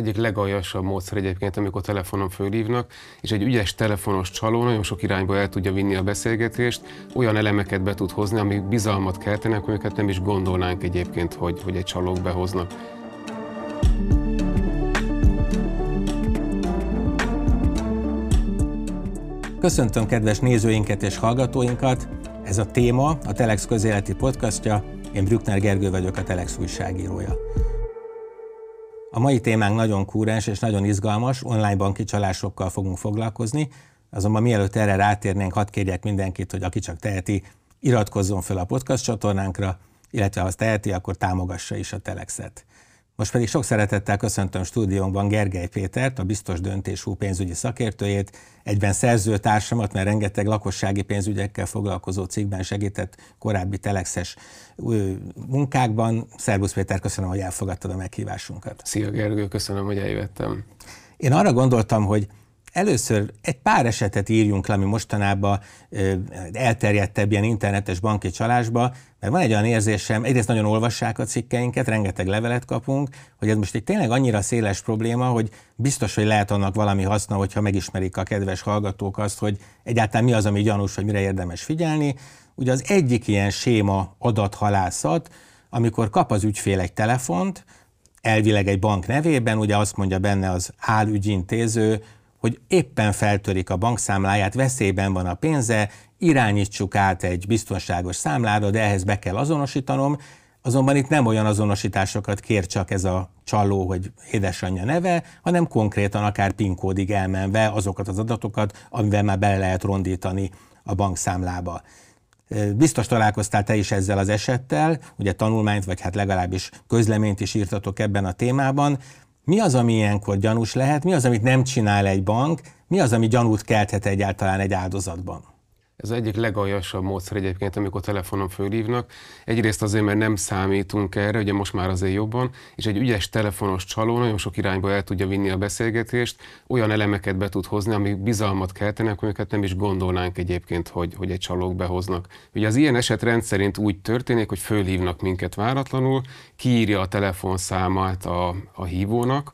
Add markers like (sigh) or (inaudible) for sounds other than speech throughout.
egyik legaljasabb módszer egyébként, amikor telefonon fölhívnak, és egy ügyes telefonos csaló nagyon sok irányba el tudja vinni a beszélgetést, olyan elemeket be tud hozni, amik bizalmat keltenek, amiket nem is gondolnánk egyébként, hogy, hogy egy csalók behoznak. Köszöntöm kedves nézőinket és hallgatóinkat! Ez a téma a Telex közéleti podcastja, én Brückner Gergő vagyok, a Telex újságírója. A mai témánk nagyon kúrens és nagyon izgalmas, online banki csalásokkal fogunk foglalkozni, azonban mielőtt erre rátérnénk, hadd kérjek mindenkit, hogy aki csak teheti, iratkozzon fel a podcast csatornánkra, illetve ha azt teheti, akkor támogassa is a Telexet. Most pedig sok szeretettel köszöntöm stúdiónkban Gergely Pétert, a biztos döntésú pénzügyi szakértőjét, egyben szerzőtársamat, mert rengeteg lakossági pénzügyekkel foglalkozó cikkben segített korábbi telexes munkákban. Szerbusz Péter, köszönöm, hogy elfogadtad a meghívásunkat. Szia Gergő, köszönöm, hogy eljöttem. Én arra gondoltam, hogy Először egy pár esetet írjunk le, ami mostanában elterjedtebb ilyen internetes banki csalásba, mert van egy olyan érzésem, egyrészt nagyon olvassák a cikkeinket, rengeteg levelet kapunk, hogy ez most egy tényleg annyira széles probléma, hogy biztos, hogy lehet annak valami haszna, hogyha megismerik a kedves hallgatók azt, hogy egyáltalán mi az, ami gyanús, hogy mire érdemes figyelni. Ugye az egyik ilyen séma adathalászat, amikor kap az ügyfél egy telefont, elvileg egy bank nevében, ugye azt mondja benne az álügyintéző, hogy éppen feltörik a bankszámláját, veszélyben van a pénze, irányítsuk át egy biztonságos számlára, de ehhez be kell azonosítanom, Azonban itt nem olyan azonosításokat kér csak ez a csaló, hogy édesanyja neve, hanem konkrétan akár PIN kódig elmenve azokat az adatokat, amivel már bele lehet rondítani a bankszámlába. Biztos találkoztál te is ezzel az esettel, ugye tanulmányt, vagy hát legalábbis közleményt is írtatok ebben a témában. Mi az, ami ilyenkor gyanús lehet, mi az, amit nem csinál egy bank, mi az, ami gyanút kelthet egyáltalán egy áldozatban? Ez egyik legaljasabb módszer egyébként, amikor telefonon fölhívnak. Egyrészt azért, mert nem számítunk erre, ugye most már azért jobban, és egy ügyes telefonos csaló nagyon sok irányba el tudja vinni a beszélgetést, olyan elemeket be tud hozni, amik bizalmat keltenek, amiket nem is gondolnánk egyébként, hogy, hogy egy csalók behoznak. Ugye az ilyen eset rendszerint úgy történik, hogy fölhívnak minket váratlanul, kiírja a telefonszámát a, a hívónak,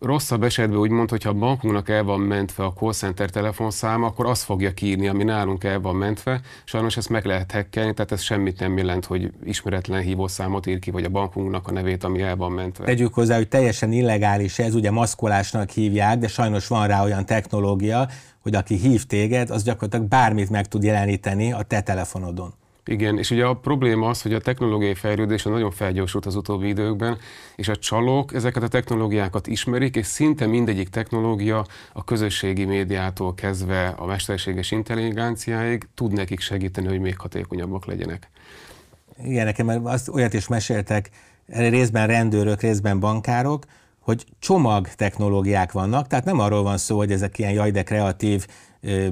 rosszabb esetben úgy mond, hogyha a bankunknak el van mentve a call center telefonszáma, akkor azt fogja kiírni, ami nálunk el van mentve. Sajnos ezt meg lehet hekkelni, tehát ez semmit nem jelent, hogy ismeretlen hívószámot ír ki, vagy a bankunknak a nevét, ami el van mentve. Tegyük hozzá, hogy teljesen illegális ez, ugye maszkolásnak hívják, de sajnos van rá olyan technológia, hogy aki hív téged, az gyakorlatilag bármit meg tud jeleníteni a te telefonodon. Igen, és ugye a probléma az, hogy a technológiai fejlődés nagyon felgyorsult az utóbbi időkben, és a csalók ezeket a technológiákat ismerik, és szinte mindegyik technológia a közösségi médiától kezdve a mesterséges intelligenciáig tud nekik segíteni, hogy még hatékonyabbak legyenek. Igen, nekem azt olyat is meséltek, részben rendőrök, részben bankárok, hogy csomag technológiák vannak, tehát nem arról van szó, hogy ezek ilyen jaj, de kreatív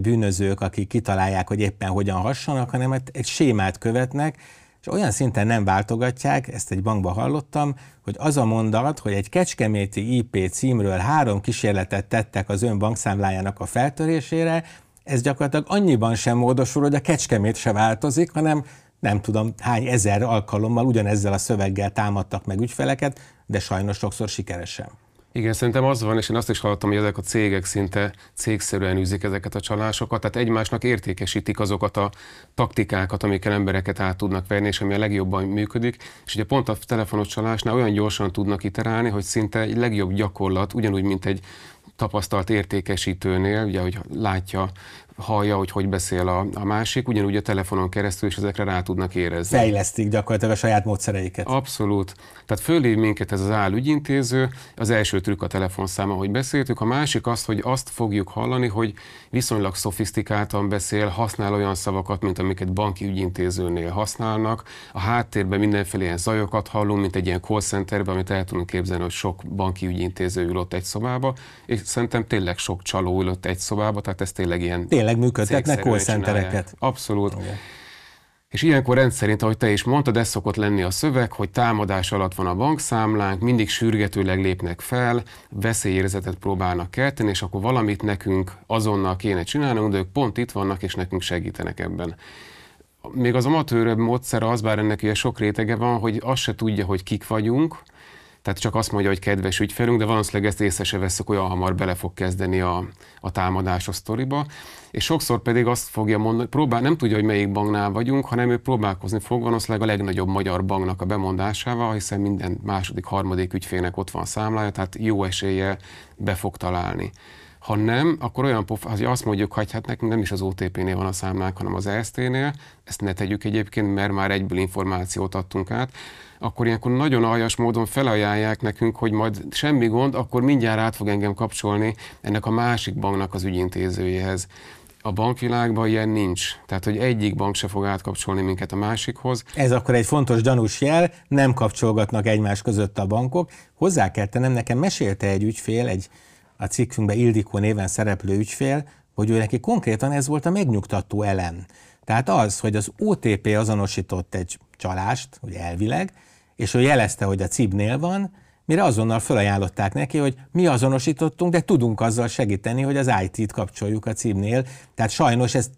bűnözők, akik kitalálják, hogy éppen hogyan hassanak, hanem egy sémát követnek, és olyan szinten nem váltogatják, ezt egy bankba hallottam, hogy az a mondat, hogy egy kecskeméti IP címről három kísérletet tettek az ön bankszámlájának a feltörésére, ez gyakorlatilag annyiban sem módosul, hogy a kecskemét se változik, hanem nem tudom hány ezer alkalommal ugyanezzel a szöveggel támadtak meg ügyfeleket, de sajnos sokszor sikeresen. Igen, szerintem az van, és én azt is hallottam, hogy ezek a cégek szinte cégszerűen űzik ezeket a csalásokat, tehát egymásnak értékesítik azokat a taktikákat, amikkel embereket át tudnak venni, és ami a legjobban működik. És ugye pont a telefonos csalásnál olyan gyorsan tudnak iterálni, hogy szinte egy legjobb gyakorlat, ugyanúgy, mint egy tapasztalt értékesítőnél, ugye, hogy látja hallja, hogy hogy beszél a, a másik, ugyanúgy a telefonon keresztül is ezekre rá tudnak érezni. Fejlesztik gyakorlatilag a saját módszereiket. Abszolút. Tehát fölhív minket ez az állügyintéző, az első trükk a telefonszáma, hogy beszéltük, a másik az, hogy azt fogjuk hallani, hogy viszonylag szofisztikáltan beszél, használ olyan szavakat, mint amiket banki ügyintézőnél használnak. A háttérben mindenféle ilyen zajokat hallunk, mint egy ilyen call centerben, amit el tudunk képzelni, hogy sok banki ügyintéző ülött egy szobába, és szerintem tényleg sok csaló ülött egy szobába, tehát ez tényleg ilyen tényleg működtetnek call centereket. Abszolút. Okay. És ilyenkor rendszerint, ahogy te is mondtad, ez szokott lenni a szöveg, hogy támadás alatt van a bankszámlánk, mindig sürgetőleg lépnek fel, veszélyérzetet próbálnak kelteni, és akkor valamit nekünk azonnal kéne csinálnunk, de ők pont itt vannak, és nekünk segítenek ebben. Még az amatőrebb módszer az, bár ennek ugye sok rétege van, hogy azt se tudja, hogy kik vagyunk, Tehát csak azt mondja, hogy kedves ügyfelünk, de valószínűleg ezt észre se veszük, olyan hamar bele fog kezdeni a, a támadás a sztoriba. És sokszor pedig azt fogja mondani, próbál, nem tudja, hogy melyik banknál vagyunk, hanem ő próbálkozni fog valószínűleg a legnagyobb magyar banknak a bemondásával, hiszen minden második, harmadik ügyfélnek ott van számlája, tehát jó esélye be fog találni. Ha nem, akkor olyan pofa, hogy azt mondjuk, hogy hát nekünk nem is az OTP-nél van a számlánk, hanem az EST-nél, ezt ne tegyük egyébként, mert már egyből információt adtunk át, akkor ilyenkor nagyon aljas módon felajánlják nekünk, hogy majd semmi gond, akkor mindjárt át fog engem kapcsolni ennek a másik banknak az ügyintézőjéhez. A bankvilágban ilyen nincs. Tehát, hogy egyik bank se fog átkapcsolni minket a másikhoz. Ez akkor egy fontos gyanús jel, nem kapcsolgatnak egymás között a bankok. Hozzá kell tennem, nekem mesélte egy ügyfél, egy a cikkünkben Ildikó néven szereplő ügyfél, hogy ő neki konkrétan ez volt a megnyugtató elem. Tehát az, hogy az OTP azonosított egy csalást, hogy elvileg, és ő jelezte, hogy a cibnél van, mire azonnal felajánlották neki, hogy mi azonosítottunk, de tudunk azzal segíteni, hogy az IT-t kapcsoljuk a cibnél. Tehát sajnos ez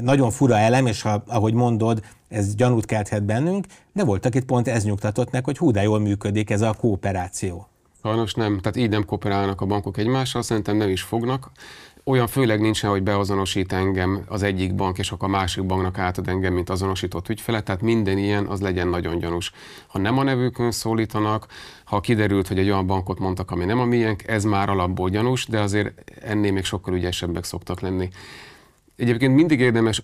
nagyon fura elem, és ha, ahogy mondod, ez gyanút kelthet bennünk, de voltak itt pont ez nyugtatott meg, hogy hú, de jól működik ez a kooperáció. Sajnos nem, tehát így nem kooperálnak a bankok egymással, szerintem nem is fognak. Olyan főleg nincsen, hogy beazonosít engem az egyik bank, és akkor a másik banknak átad engem, mint azonosított ügyfelet, tehát minden ilyen, az legyen nagyon gyanús. Ha nem a nevükön szólítanak, ha kiderült, hogy egy olyan bankot mondtak, ami nem a miénk, ez már alapból gyanús, de azért ennél még sokkal ügyesebbek szoktak lenni. Egyébként mindig érdemes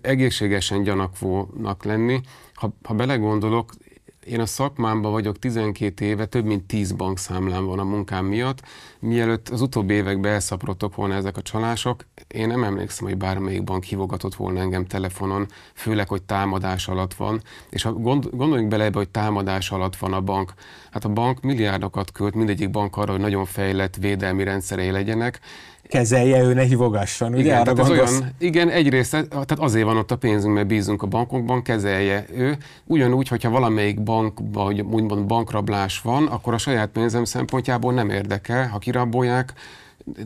egészségesen gyanakvónak lenni. Ha, ha belegondolok, én a szakmámban vagyok 12 éve, több mint 10 bankszámlám van a munkám miatt. Mielőtt az utóbbi években elszaporodtak volna ezek a csalások, én nem emlékszem, hogy bármelyik bank hívogatott volna engem telefonon, főleg, hogy támadás alatt van. És ha gond, gondoljunk bele ebbe, hogy támadás alatt van a bank, hát a bank milliárdokat költ mindegyik bank arra, hogy nagyon fejlett védelmi rendszerei legyenek, kezelje, ő ne hívogasson, ugye? Igen, tehát ez olyan, igen, egyrészt, tehát azért van ott a pénzünk, mert bízunk a bankokban, kezelje ő. Ugyanúgy, hogyha valamelyik bankban, vagy úgymond bankrablás van, akkor a saját pénzem szempontjából nem érdekel, ha kirabolják,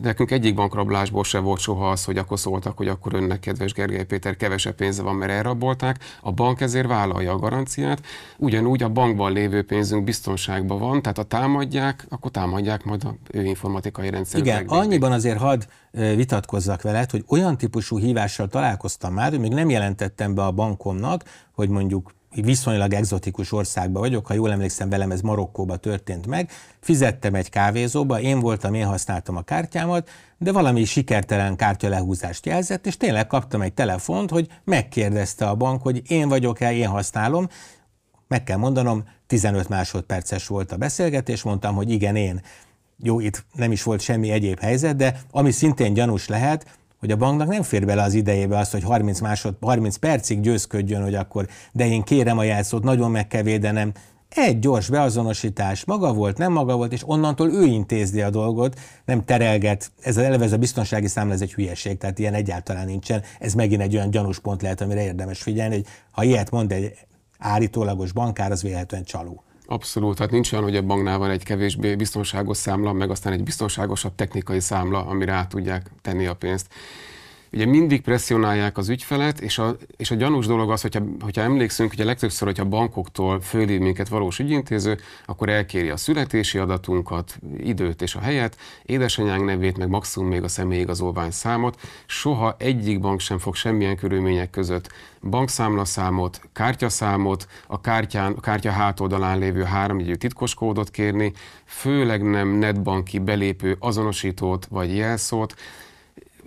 nekünk egyik bankrablásból se volt soha az, hogy akkor szóltak, hogy akkor önnek, kedves Gergely Péter, kevesebb pénze van, mert elrabolták. A bank ezért vállalja a garanciát. Ugyanúgy a bankban lévő pénzünk biztonságban van, tehát ha támadják, akkor támadják majd a ő informatikai rendszer. Igen, annyiban azért hadd vitatkozzak veled, hogy olyan típusú hívással találkoztam már, hogy még nem jelentettem be a bankomnak, hogy mondjuk viszonylag egzotikus országban vagyok, ha jól emlékszem velem, ez Marokkóba történt meg, fizettem egy kávézóba, én voltam, én használtam a kártyámat, de valami sikertelen kártyalehúzást jelzett, és tényleg kaptam egy telefont, hogy megkérdezte a bank, hogy én vagyok-e, én használom, meg kell mondanom, 15 másodperces volt a beszélgetés, mondtam, hogy igen, én. Jó, itt nem is volt semmi egyéb helyzet, de ami szintén gyanús lehet, hogy a banknak nem fér bele az idejébe azt, hogy 30, másod, 30 percig győzködjön, hogy akkor de én kérem a jelszót, nagyon meg kell védenem. Egy gyors beazonosítás, maga volt, nem maga volt, és onnantól ő intézi a dolgot, nem terelget. Ez eleve ez a biztonsági számla, ez egy hülyeség, tehát ilyen egyáltalán nincsen. Ez megint egy olyan gyanús pont lehet, amire érdemes figyelni, hogy ha ilyet mond egy állítólagos bankár, az véletlenül csaló. Abszolút, hát nincs olyan, hogy a banknál van egy kevésbé biztonságos számla, meg aztán egy biztonságosabb technikai számla, amire át tudják tenni a pénzt. Ugye mindig presszionálják az ügyfelet, és a, és a gyanús dolog az, hogyha, hogyha emlékszünk, a legtöbbször, hogyha bankoktól fölhív minket valós ügyintéző, akkor elkéri a születési adatunkat, időt és a helyet, édesanyánk nevét, meg maximum még a személyigazolvány számot. Soha egyik bank sem fog semmilyen körülmények között bankszámlaszámot, kártyaszámot, a, kártyán, a kártya hátoldalán lévő háromjegyű titkos kódot kérni, főleg nem netbanki belépő azonosítót vagy jelszót,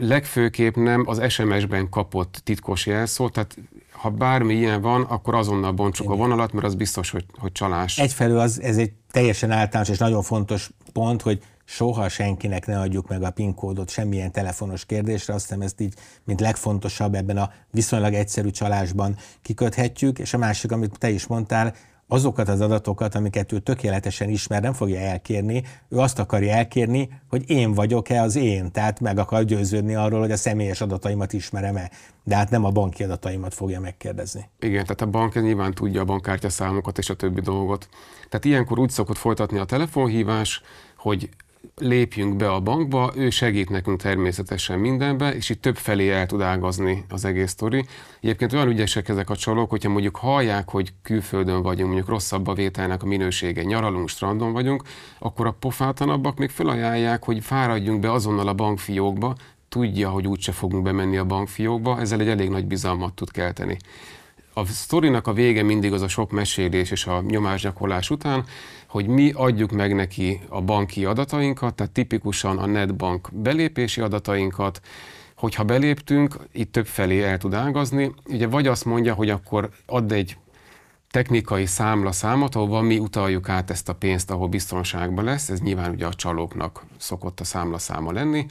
legfőképp nem az SMS-ben kapott titkos jelszót, tehát ha bármi ilyen van, akkor azonnal bontsuk Igen. a vonalat, mert az biztos, hogy, hogy csalás. Egyfelől az, ez egy teljesen általános és nagyon fontos pont, hogy soha senkinek ne adjuk meg a PIN kódot semmilyen telefonos kérdésre, azt hiszem ezt így, mint legfontosabb ebben a viszonylag egyszerű csalásban kiköthetjük, és a másik, amit te is mondtál, azokat az adatokat, amiket ő tökéletesen ismer, nem fogja elkérni, ő azt akarja elkérni, hogy én vagyok-e az én, tehát meg akar győződni arról, hogy a személyes adataimat ismerem-e, de hát nem a banki adataimat fogja megkérdezni. Igen, tehát a bank nyilván tudja a bankkártya számokat és a többi dolgot. Tehát ilyenkor úgy szokott folytatni a telefonhívás, hogy lépjünk be a bankba, ő segít nekünk természetesen mindenbe, és itt több felé el tud ágazni az egész sztori. Egyébként olyan ügyesek ezek a csalók, hogyha mondjuk hallják, hogy külföldön vagyunk, mondjuk rosszabb a vételnek a minősége, nyaralunk, strandon vagyunk, akkor a pofátanabbak még felajánlják, hogy fáradjunk be azonnal a bankfiókba, tudja, hogy úgyse fogunk bemenni a bankfiókba, ezzel egy elég nagy bizalmat tud kelteni. A sztorinak a vége mindig az a sok mesélés és a nyomásgyakorlás után, hogy mi adjuk meg neki a banki adatainkat, tehát tipikusan a netbank belépési adatainkat, hogyha beléptünk, itt több felé el tud ágazni. Ugye vagy azt mondja, hogy akkor add egy technikai számla számot, ahol mi utaljuk át ezt a pénzt, ahol biztonságban lesz, ez nyilván ugye a csalóknak szokott a számla száma lenni,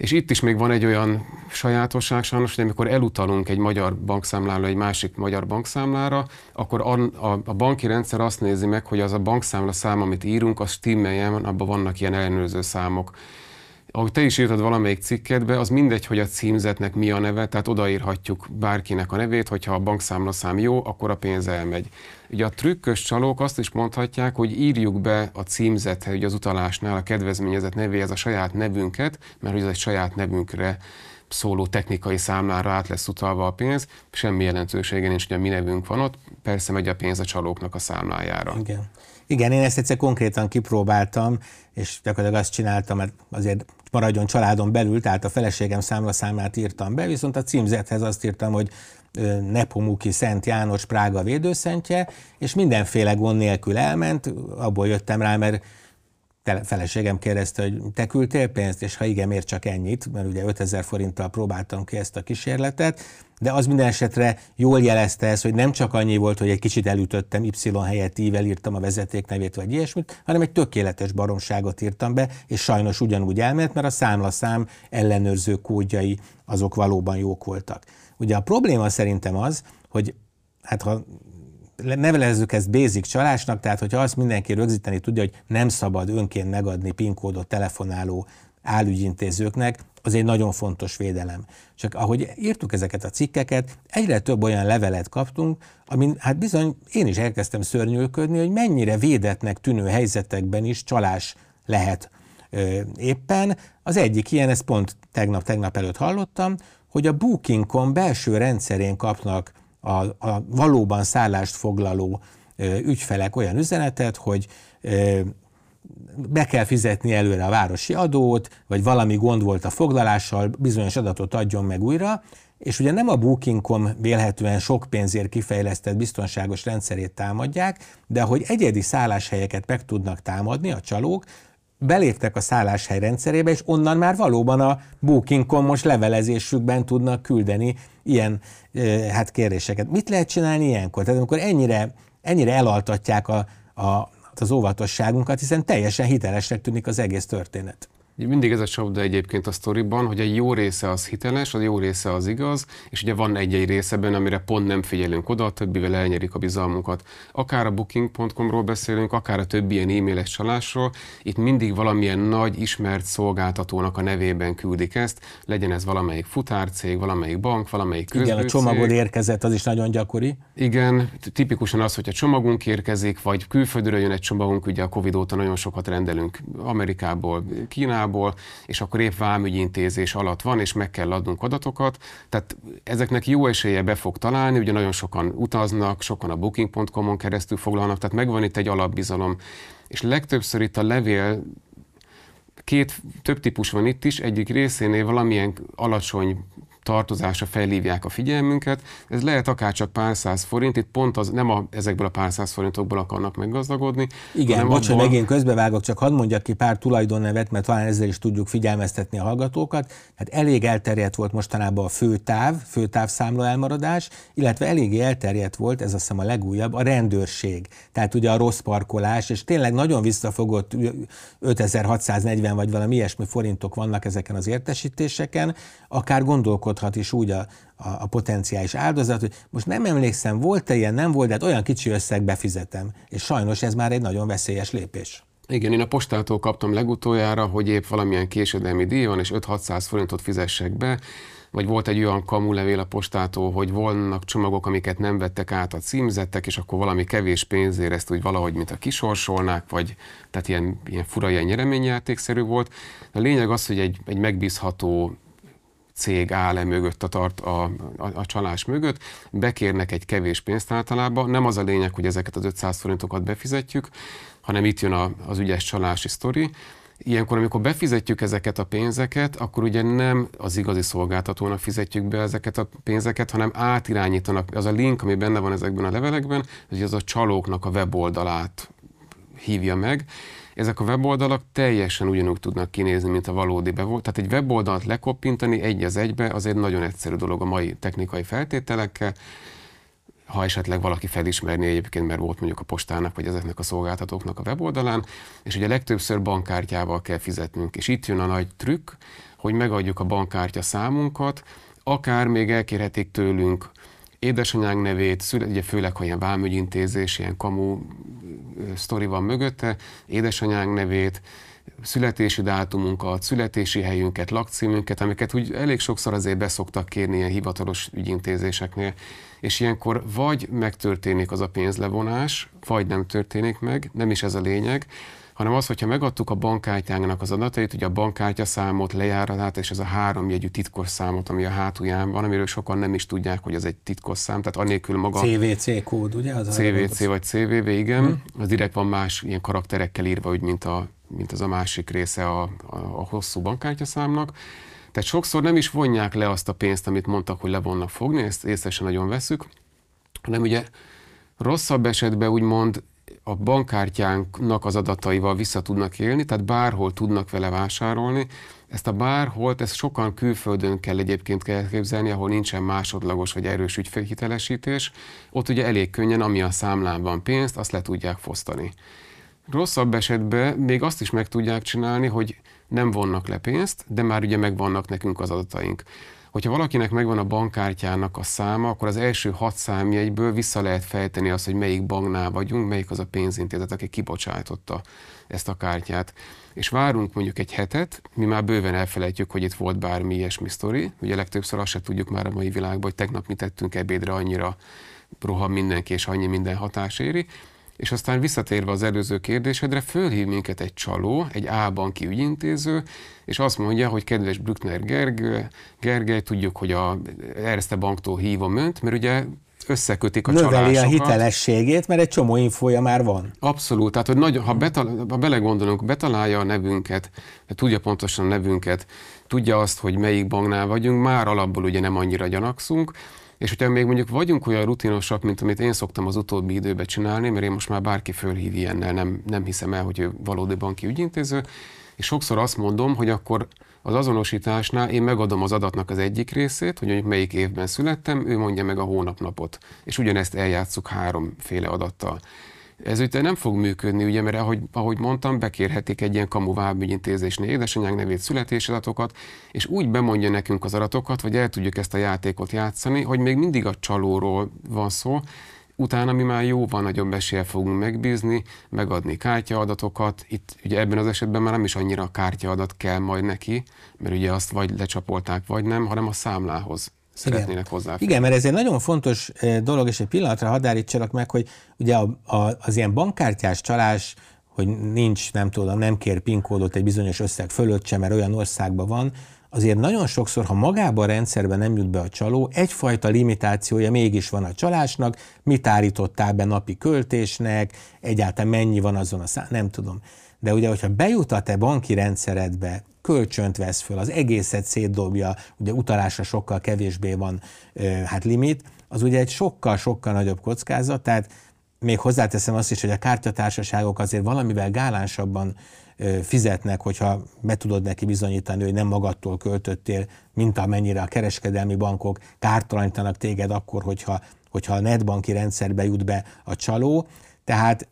és itt is még van egy olyan sajátosság sajnos, hogy amikor elutalunk egy magyar bankszámlára egy másik magyar bankszámlára, akkor a, a, a banki rendszer azt nézi meg, hogy az a bankszámla szám, amit írunk, az stimmeljen, abban vannak ilyen ellenőrző számok ahogy te is írtad valamelyik cikkedbe, az mindegy, hogy a címzetnek mi a neve, tehát odaírhatjuk bárkinek a nevét, hogyha a bankszámlaszám jó, akkor a pénz elmegy. Ugye a trükkös csalók azt is mondhatják, hogy írjuk be a címzethez, ugye az utalásnál a kedvezményezett nevéhez a saját nevünket, mert ez egy saját nevünkre szóló technikai számlára át lesz utalva a pénz, semmi jelentősége nincs, hogy a mi nevünk van ott, persze megy a pénz a csalóknak a számlájára. Igen. Igen, én ezt egyszer konkrétan kipróbáltam, és gyakorlatilag azt csináltam, mert azért maradjon családon belül, tehát a feleségem számla számlát írtam be, viszont a címzethez azt írtam, hogy Nepomuki Szent János Prága védőszentje, és mindenféle gond nélkül elment, abból jöttem rá, mert feleségem kérdezte, hogy te küldtél pénzt, és ha igen, miért csak ennyit, mert ugye 5000 forinttal próbáltam ki ezt a kísérletet, de az minden esetre jól jelezte ezt, hogy nem csak annyi volt, hogy egy kicsit elütöttem, Y helyett ível írtam a vezeték nevét vagy ilyesmit, hanem egy tökéletes baromságot írtam be, és sajnos ugyanúgy elment, mert a számlaszám ellenőrző kódjai azok valóban jók voltak. Ugye a probléma szerintem az, hogy hát ha nevelezzük ezt basic csalásnak, tehát hogyha azt mindenki rögzíteni tudja, hogy nem szabad önként megadni PIN kódot telefonáló álügyintézőknek, az egy nagyon fontos védelem. Csak ahogy írtuk ezeket a cikkeket, egyre több olyan levelet kaptunk, amin hát bizony én is elkezdtem szörnyűködni, hogy mennyire védetnek tűnő helyzetekben is csalás lehet ö, éppen. Az egyik ilyen, ezt pont tegnap-tegnap előtt hallottam, hogy a Booking.com belső rendszerén kapnak a, a valóban szállást foglaló ügyfelek olyan üzenetet, hogy be kell fizetni előre a városi adót, vagy valami gond volt a foglalással, bizonyos adatot adjon meg újra, és ugye nem a Booking.com vélhetően sok pénzért kifejlesztett biztonságos rendszerét támadják, de hogy egyedi szálláshelyeket meg tudnak támadni a csalók, beléptek a szálláshely rendszerébe, és onnan már valóban a Booking.com most levelezésükben tudnak küldeni ilyen hát kérdéseket. Mit lehet csinálni ilyenkor? Tehát amikor ennyire, ennyire elaltatják a, a, az óvatosságunkat, hiszen teljesen hitelesnek tűnik az egész történet. Mindig ez a csapda egyébként a sztoriban, hogy egy jó része az hiteles, a jó része az igaz, és ugye van egy-egy része benne, amire pont nem figyelünk oda, a többivel elnyerik a bizalmunkat. Akár a booking.com-ról beszélünk, akár a többi ilyen e-mailes csalásról, itt mindig valamilyen nagy ismert szolgáltatónak a nevében küldik ezt, legyen ez valamelyik futárcég, valamelyik bank, valamelyik közbőcég. Igen, a csomagod érkezett, az is nagyon gyakori. Igen, tipikusan az, hogy a csomagunk érkezik, vagy külföldről jön egy csomagunk, ugye a Covid óta nagyon sokat rendelünk Amerikából, Kínából, Amerikából, és akkor épp vámügyintézés alatt van, és meg kell adnunk adatokat. Tehát ezeknek jó esélye be fog találni, ugye nagyon sokan utaznak, sokan a booking.com-on keresztül foglalnak, tehát megvan itt egy alapbizalom. És legtöbbször itt a levél két, több típus van itt is, egyik részénél valamilyen alacsony tartozásra felhívják a figyelmünket. Ez lehet akár csak pár száz forint, itt pont az nem a, ezekből a pár száz forintokból akarnak meggazdagodni. Igen, bocs, abból... megint közbevágok, csak hadd mondjak ki pár tulajdonnevet, mert talán ezzel is tudjuk figyelmeztetni a hallgatókat. Hát elég elterjedt volt mostanában a főtáv, főtávszámla elmaradás, illetve eléggé elterjedt volt, ez azt hiszem a legújabb, a rendőrség. Tehát ugye a rossz parkolás, és tényleg nagyon visszafogott 5640 vagy valami ilyesmi forintok vannak ezeken az értesítéseken, akár gondolkodhat gondolkodhat is úgy a, a, a potenciális áldozat, hogy most nem emlékszem, volt-e ilyen, nem volt, de hát olyan kicsi összeg befizetem. És sajnos ez már egy nagyon veszélyes lépés. Igen, én a postától kaptam legutoljára, hogy épp valamilyen késedelmi díj van, és 5-600 forintot fizessek be. vagy volt egy olyan kamulevél a postától, hogy vannak csomagok, amiket nem vettek át a címzettek, és akkor valami kevés pénzért ezt úgy valahogy, mint a kisorsolnák, vagy tehát ilyen, ilyen fura, ilyen nyereményjátékszerű volt. A lényeg az, hogy egy, egy megbízható cég áll -e mögött, a, tart, a, a, a csalás mögött, bekérnek egy kevés pénzt általában. Nem az a lényeg, hogy ezeket az 500 forintokat befizetjük, hanem itt jön a, az ügyes csalási sztori. Ilyenkor, amikor befizetjük ezeket a pénzeket, akkor ugye nem az igazi szolgáltatónak fizetjük be ezeket a pénzeket, hanem átirányítanak. Az a link, ami benne van ezekben a levelekben, hogy az a csalóknak a weboldalát hívja meg, ezek a weboldalak teljesen ugyanúgy tudnak kinézni, mint a valódi weboldal. Tehát egy weboldalt lekoppintani egy az egybe az egy nagyon egyszerű dolog a mai technikai feltételekkel, ha esetleg valaki felismerné egyébként, mert volt mondjuk a postának, vagy ezeknek a szolgáltatóknak a weboldalán, és ugye legtöbbször bankkártyával kell fizetnünk. És itt jön a nagy trükk, hogy megadjuk a bankkártya számunkat, akár még elkérhetik tőlünk édesanyánk nevét, szület, ugye főleg, ha ilyen vámügyintézés, ilyen kamu sztori van mögötte, édesanyánk nevét, születési dátumunkat, születési helyünket, lakcímünket, amiket úgy elég sokszor azért beszoktak kérni ilyen hivatalos ügyintézéseknél, és ilyenkor vagy megtörténik az a pénzlevonás, vagy nem történik meg, nem is ez a lényeg, hanem az, hogyha megadtuk a bankkártyának az adatait, ugye a bankkártya számot, lejáratát és ez a három jegyű titkos számot, ami a hátulján van, amiről sokan nem is tudják, hogy ez egy titkos szám, tehát annélkül maga... CVC kód, ugye? Az CVC vagy CVV, igen. Hmm. Az direkt van más ilyen karakterekkel írva, úgy, mint, a, mint az a másik része a, a, a hosszú bankkártya számnak. Tehát sokszor nem is vonják le azt a pénzt, amit mondtak, hogy le vannak fogni, ezt észre sem nagyon veszük, hanem ugye rosszabb esetben úgymond a bankkártyánknak az adataival vissza tudnak élni, tehát bárhol tudnak vele vásárolni. Ezt a bárholt, ezt sokan külföldön kell egyébként elképzelni, ahol nincsen másodlagos vagy erős ügyfélhitelesítés. Ott ugye elég könnyen, ami a számlán van pénzt, azt le tudják fosztani. Rosszabb esetben még azt is meg tudják csinálni, hogy nem vonnak le pénzt, de már ugye megvannak nekünk az adataink. Hogyha valakinek megvan a bankkártyának a száma, akkor az első hat számjegyből vissza lehet fejteni azt, hogy melyik banknál vagyunk, melyik az a pénzintézet, aki kibocsátotta ezt a kártyát. És várunk mondjuk egy hetet, mi már bőven elfelejtjük, hogy itt volt bármi ilyesmi sztori. Ugye legtöbbször azt se tudjuk már a mai világban, hogy tegnap mi tettünk ebédre, annyira rohan mindenki, és annyi minden hatás éri. És aztán visszatérve az előző kérdésedre, fölhív minket egy csaló, egy A-banki ügyintéző, és azt mondja, hogy kedves Brückner Gergely, Gergely tudjuk, hogy a Erste banktól hívom önt, mert ugye összekötik a Növeli csalásokat. a hitelességét, mert egy csomó infója már van. Abszolút, tehát hogy nagy, ha, betal, ha belegondolunk, betalálja a nevünket, tudja pontosan a nevünket, tudja azt, hogy melyik banknál vagyunk, már alapból ugye nem annyira gyanakszunk, és hogyha még mondjuk vagyunk olyan rutinosak, mint amit én szoktam az utóbbi időben csinálni, mert én most már bárki fölhív ilyennel, nem, nem hiszem el, hogy ő valódi banki ügyintéző, és sokszor azt mondom, hogy akkor az azonosításnál én megadom az adatnak az egyik részét, hogy mondjuk melyik évben születtem, ő mondja meg a hónapnapot. És ugyanezt eljátszuk háromféle adattal. Ez ugye nem fog működni, ugye, mert ahogy, ahogy mondtam, bekérhetik egy ilyen kamu vábügyintézésnél édesanyánk nevét, születésadatokat, és úgy bemondja nekünk az adatokat, vagy el tudjuk ezt a játékot játszani, hogy még mindig a csalóról van szó, utána mi már jóval nagyobb eséllyel fogunk megbízni, megadni kártyaadatokat. Itt ugye ebben az esetben már nem is annyira a kártyaadat kell majd neki, mert ugye azt vagy lecsapolták, vagy nem, hanem a számlához szeretnének hozzáférni. Igen, mert ez egy nagyon fontos dolog, és egy pillanatra hadd állítsalak meg, hogy ugye a, a, az ilyen bankkártyás csalás, hogy nincs, nem tudom, nem kér PIN kódot egy bizonyos összeg fölött sem, mert olyan országban van, azért nagyon sokszor, ha magában a rendszerben nem jut be a csaló, egyfajta limitációja mégis van a csalásnak, mit állítottál be napi költésnek, egyáltalán mennyi van azon a szám, nem tudom. De ugye, hogyha bejut a te banki rendszeredbe, kölcsönt vesz föl, az egészet szétdobja, ugye utalásra sokkal kevésbé van hát limit, az ugye egy sokkal-sokkal nagyobb kockázat, tehát még hozzáteszem azt is, hogy a kártyatársaságok azért valamivel gálánsabban fizetnek, hogyha be tudod neki bizonyítani, hogy nem magadtól költöttél, mint amennyire a kereskedelmi bankok kártalanítanak téged akkor, hogyha, hogyha a netbanki rendszerbe jut be a csaló. Tehát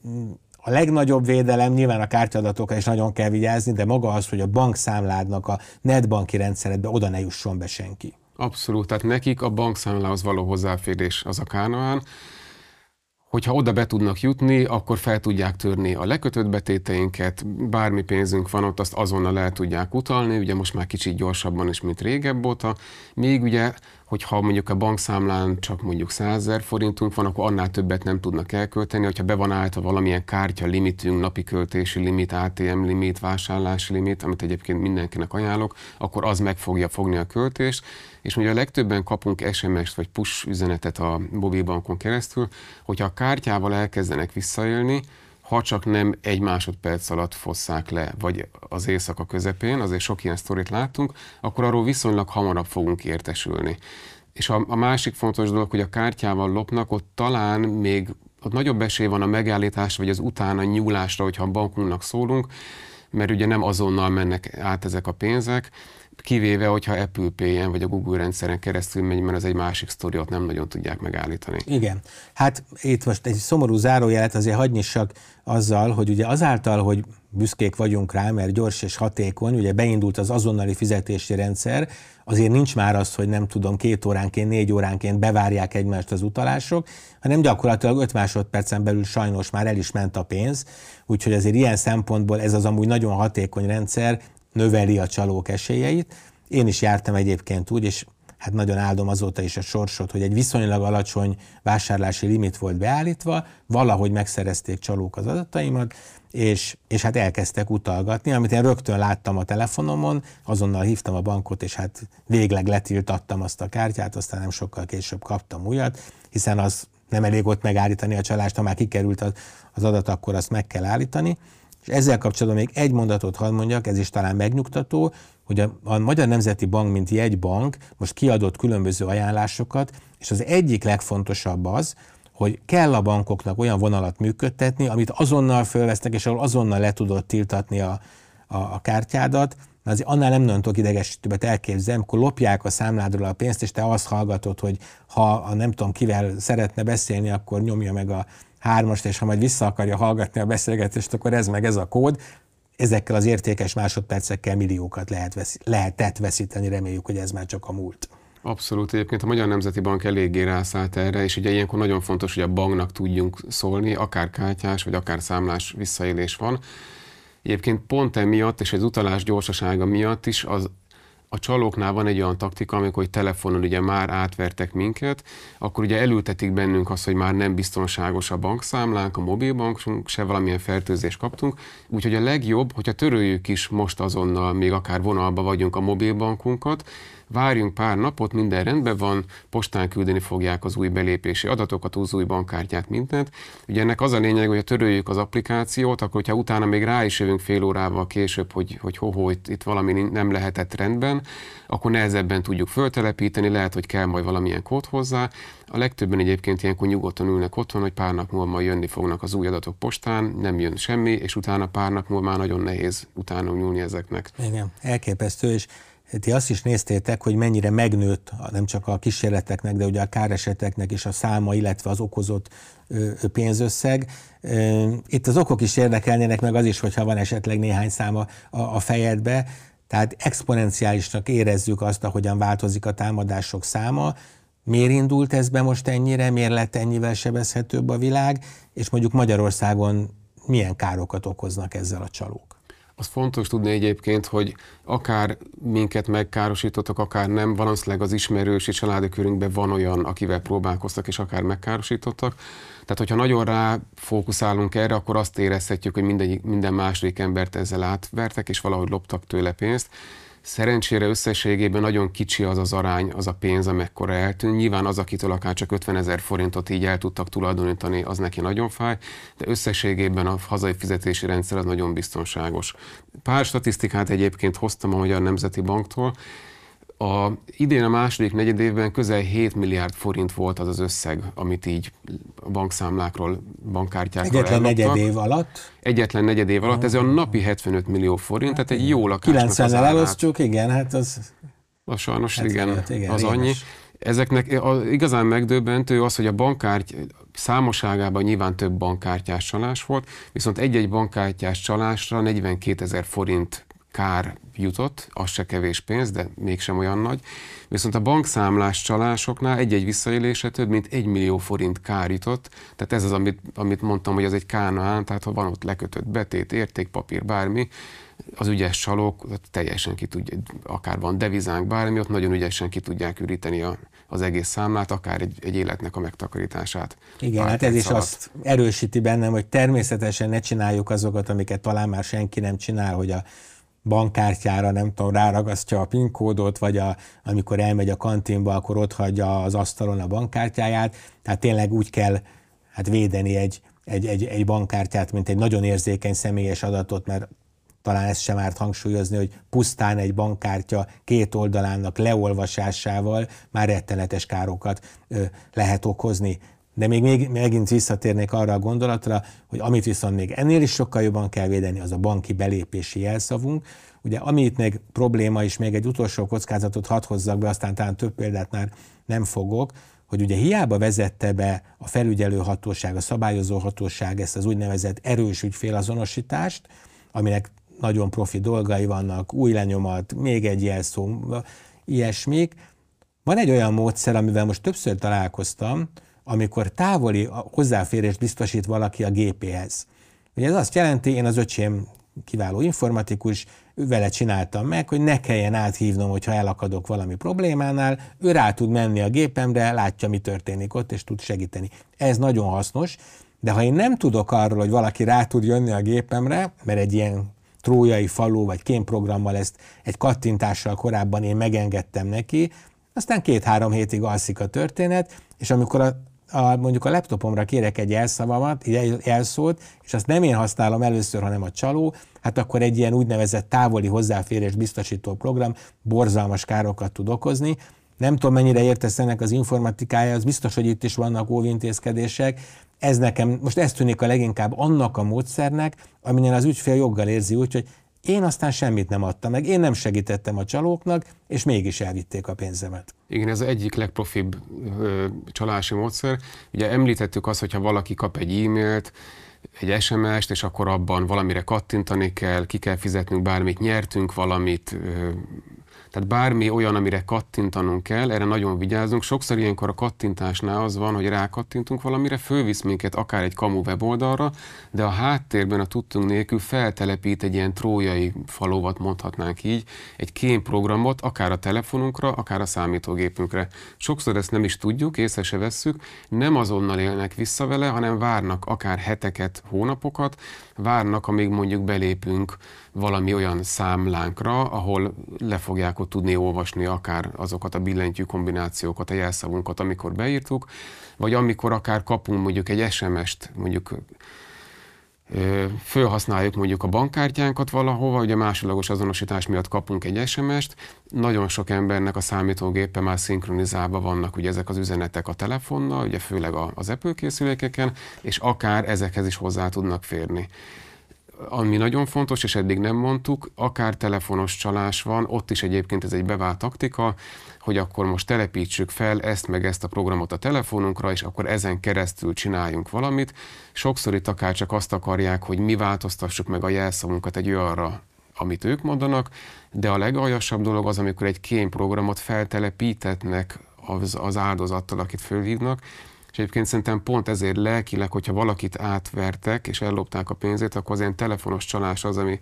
a legnagyobb védelem nyilván a kártyadatokra is nagyon kell vigyázni, de maga az, hogy a bankszámládnak a netbanki rendszeredbe oda ne jusson be senki. Abszolút, tehát nekik a bankszámlához való hozzáférés az a kánoán, hogyha oda be tudnak jutni, akkor fel tudják törni a lekötött betéteinket, bármi pénzünk van ott, azt azonnal el tudják utalni, ugye most már kicsit gyorsabban is, mint régebb óta. Még ugye, hogyha mondjuk a bankszámlán csak mondjuk 100 ezer forintunk van, akkor annál többet nem tudnak elkölteni, hogyha be van állítva valamilyen kártya limitünk, napi költési limit, ATM limit, vásárlási limit, amit egyébként mindenkinek ajánlok, akkor az meg fogja fogni a költést, és ugye a legtöbben kapunk SMS-t vagy push üzenetet a mobilbankon keresztül, hogyha a kártyával elkezdenek visszaélni, ha csak nem egy másodperc alatt fosszák le, vagy az éjszaka közepén, azért sok ilyen sztorit láttunk, akkor arról viszonylag hamarabb fogunk értesülni. És a, a másik fontos dolog, hogy a kártyával lopnak, ott talán még ott nagyobb esély van a megállítás, vagy az utána nyúlásra, hogyha a bankunknak szólunk, mert ugye nem azonnal mennek át ezek a pénzek, kivéve, hogyha Apple Pay-en vagy a Google rendszeren keresztül megy, mert ez egy másik sztori, nem nagyon tudják megállítani. Igen. Hát itt most egy szomorú zárójelet azért hagynissak azzal, hogy ugye azáltal, hogy büszkék vagyunk rá, mert gyors és hatékony, ugye beindult az azonnali fizetési rendszer, azért nincs már az, hogy nem tudom, két óránként, négy óránként bevárják egymást az utalások, hanem gyakorlatilag öt másodpercen belül sajnos már el is ment a pénz, úgyhogy azért ilyen szempontból ez az amúgy nagyon hatékony rendszer, növeli a csalók esélyeit. Én is jártam egyébként úgy, és hát nagyon áldom azóta is a sorsot, hogy egy viszonylag alacsony vásárlási limit volt beállítva, valahogy megszerezték csalók az adataimat, és, és hát elkezdtek utalgatni, amit én rögtön láttam a telefonomon, azonnal hívtam a bankot, és hát végleg letiltattam azt a kártyát, aztán nem sokkal később kaptam újat, hiszen az nem elég ott megállítani a csalást, ha már kikerült az, az adat, akkor azt meg kell állítani. És ezzel kapcsolatban még egy mondatot hadd mondjak, ez is talán megnyugtató, hogy a, a Magyar Nemzeti Bank, mint jegybank most kiadott különböző ajánlásokat, és az egyik legfontosabb az, hogy kell a bankoknak olyan vonalat működtetni, amit azonnal fölvesznek, és ahol azonnal le tudod tiltatni a, a, a kártyádat, mert azért annál nem nagyon tudok idegesítőbbet elképzelni, amikor lopják a számládról a pénzt, és te azt hallgatod, hogy ha a nem tudom kivel szeretne beszélni, akkor nyomja meg a hármast, és ha majd vissza akarja hallgatni a beszélgetést, akkor ez meg ez a kód. Ezekkel az értékes másodpercekkel milliókat lehet veszi, lehetett veszíteni, reméljük, hogy ez már csak a múlt. Abszolút, egyébként a Magyar Nemzeti Bank eléggé rászállt erre, és ugye ilyenkor nagyon fontos, hogy a banknak tudjunk szólni, akár kártyás, vagy akár számlás visszaélés van. Egyébként pont emiatt, és az utalás gyorsasága miatt is az a csalóknál van egy olyan taktika, amikor hogy telefonon ugye már átvertek minket, akkor ugye elültetik bennünk azt, hogy már nem biztonságos a bankszámlánk, a mobilbankunk, se valamilyen fertőzést kaptunk. Úgyhogy a legjobb, hogyha töröljük is most azonnal, még akár vonalba vagyunk a mobilbankunkat, várjunk pár napot, minden rendben van, postán küldeni fogják az új belépési adatokat, az új bankkártyát, mindent. Ugye ennek az a lényeg, hogy töröljük az applikációt, akkor hogyha utána még rá is jövünk fél órával később, hogy, hogy ho, itt, itt valami nem lehetett rendben, akkor nehezebben tudjuk föltelepíteni, lehet, hogy kell majd valamilyen kód hozzá. A legtöbben egyébként ilyenkor nyugodtan ülnek otthon, hogy pár nap múlva jönni fognak az új adatok postán, nem jön semmi, és utána pár nap múlva már nagyon nehéz utána nyúlni ezeknek. Igen, elképesztő, és ti azt is néztétek, hogy mennyire megnőtt nem csak a kísérleteknek, de ugye a káreseteknek is a száma, illetve az okozott pénzösszeg. Itt az okok is érdekelnének, meg az is, hogyha van esetleg néhány száma a fejedbe. Tehát exponenciálisnak érezzük azt, ahogyan változik a támadások száma. Miért indult ez be most ennyire, miért lett ennyivel sebezhetőbb a világ, és mondjuk Magyarországon milyen károkat okoznak ezzel a csalók? Az fontos tudni egyébként, hogy akár minket megkárosítottak, akár nem, valószínűleg az ismerős és családi körünkben van olyan, akivel próbálkoztak, és akár megkárosítottak. Tehát, hogyha nagyon rá fókuszálunk erre, akkor azt érezhetjük, hogy minden, minden második embert ezzel átvertek, és valahogy loptak tőle pénzt. Szerencsére összességében nagyon kicsi az az arány, az a pénz, amekkora eltűnt. Nyilván az, akitől akár csak 50 ezer forintot így el tudtak tulajdonítani, az neki nagyon fáj, de összességében a hazai fizetési rendszer az nagyon biztonságos. Pár statisztikát egyébként hoztam a Magyar Nemzeti Banktól. A, idén a második negyedévben közel 7 milliárd forint volt az az összeg, amit így a bankszámlákról, bankkártyákról Egyetlen negyed év alatt? Egyetlen negyed év alatt, ez a napi 75 millió forint, hát tehát egy jó lakásnak 90-nel elosztjuk, igen, hát az... Az sajnos, igen, igen, az annyi. Ezeknek a, igazán megdöbbentő az, hogy a bankkárty számoságában nyilván több bankkártyás csalás volt, viszont egy-egy bankkártyás csalásra 42 ezer forint kár jutott, az se kevés pénz, de mégsem olyan nagy. Viszont a bankszámlás csalásoknál egy-egy visszaélése több mint egy millió forint kár jutott. Tehát ez az, amit, amit mondtam, hogy az egy kánaán, tehát ha van ott lekötött betét, értékpapír, bármi, az ügyes csalók teljesen ki tudja, akár van devizánk, bármi, ott nagyon ügyesen ki tudják üríteni a, az egész számlát, akár egy, egy életnek a megtakarítását. Igen, hát ez is alatt. azt erősíti bennem, hogy természetesen ne csináljuk azokat, amiket talán már senki nem csinál, hogy a bankkártyára, nem tudom, ráragasztja a PIN kódot, vagy a, amikor elmegy a kantinba, akkor ott hagyja az asztalon a bankkártyáját. Tehát tényleg úgy kell hát védeni egy, egy, egy, egy bankkártyát, mint egy nagyon érzékeny személyes adatot, mert talán ezt sem árt hangsúlyozni, hogy pusztán egy bankkártya két oldalának leolvasásával már rettenetes károkat ö, lehet okozni. De még, még megint visszatérnék arra a gondolatra, hogy amit viszont még ennél is sokkal jobban kell védeni, az a banki belépési jelszavunk. Ugye ami itt még probléma, és még egy utolsó kockázatot hadd hozzak be, aztán talán több példát már nem fogok, hogy ugye hiába vezette be a felügyelő hatóság, a szabályozó hatóság ezt az úgynevezett erős ügyfélazonosítást, aminek nagyon profi dolgai vannak, új lenyomat, még egy jelszó, ilyesmik. Van egy olyan módszer, amivel most többször találkoztam, amikor távoli hozzáférést biztosít valaki a gépéhez. Ugye ez azt jelenti, én az öcsém kiváló informatikus, vele csináltam meg, hogy ne kelljen áthívnom, hogyha elakadok valami problémánál, ő rá tud menni a gépemre, látja, mi történik ott, és tud segíteni. Ez nagyon hasznos, de ha én nem tudok arról, hogy valaki rá tud jönni a gépemre, mert egy ilyen trójai falu vagy kémprogrammal ezt egy kattintással korábban én megengedtem neki, aztán két-három hétig alszik a történet, és amikor a, a, mondjuk a laptopomra kérek egy jelszavamat, egy jelszót, és azt nem én használom először, hanem a csaló, hát akkor egy ilyen úgynevezett távoli hozzáférés biztosító program borzalmas károkat tud okozni. Nem tudom, mennyire értesz ennek az informatikája, az biztos, hogy itt is vannak óvintézkedések, ez nekem, most ez tűnik a leginkább annak a módszernek, aminél az ügyfél joggal érzi úgy, hogy én aztán semmit nem adtam meg, én nem segítettem a csalóknak, és mégis elvitték a pénzemet. Igen, ez egyik legprofibb ö, csalási módszer. Ugye említettük azt, hogyha valaki kap egy e-mailt, egy SMS-t, és akkor abban valamire kattintani kell, ki kell fizetnünk bármit, nyertünk valamit, ö, tehát bármi olyan, amire kattintanunk kell, erre nagyon vigyázunk. Sokszor ilyenkor a kattintásnál az van, hogy rákattintunk valamire, fölvisz minket akár egy kamu weboldalra, de a háttérben a tudtunk nélkül feltelepít egy ilyen trójai falovat, mondhatnánk így, egy kémprogramot, akár a telefonunkra, akár a számítógépünkre. Sokszor ezt nem is tudjuk, észre se vesszük, nem azonnal élnek vissza vele, hanem várnak akár heteket, hónapokat, várnak, amíg mondjuk belépünk valami olyan számlánkra, ahol le fogják ott tudni olvasni akár azokat a billentyű kombinációkat, a jelszavunkat, amikor beírtuk, vagy amikor akár kapunk mondjuk egy SMS-t, mondjuk fölhasználjuk mondjuk a bankkártyánkat valahova, ugye másodlagos azonosítás miatt kapunk egy SMS-t, nagyon sok embernek a számítógépe már szinkronizálva vannak ugye ezek az üzenetek a telefonnal, ugye főleg az Apple készülékeken, és akár ezekhez is hozzá tudnak férni ami nagyon fontos, és eddig nem mondtuk, akár telefonos csalás van, ott is egyébként ez egy bevált taktika, hogy akkor most telepítsük fel ezt meg ezt a programot a telefonunkra, és akkor ezen keresztül csináljunk valamit. Sokszor itt akár csak azt akarják, hogy mi változtassuk meg a jelszavunkat egy olyanra, amit ők mondanak, de a legaljasabb dolog az, amikor egy kémprogramot feltelepítetnek az, az áldozattal, akit fölhívnak, és egyébként szerintem pont ezért lelkileg, hogyha valakit átvertek és ellopták a pénzét, akkor az ilyen telefonos csalás az, ami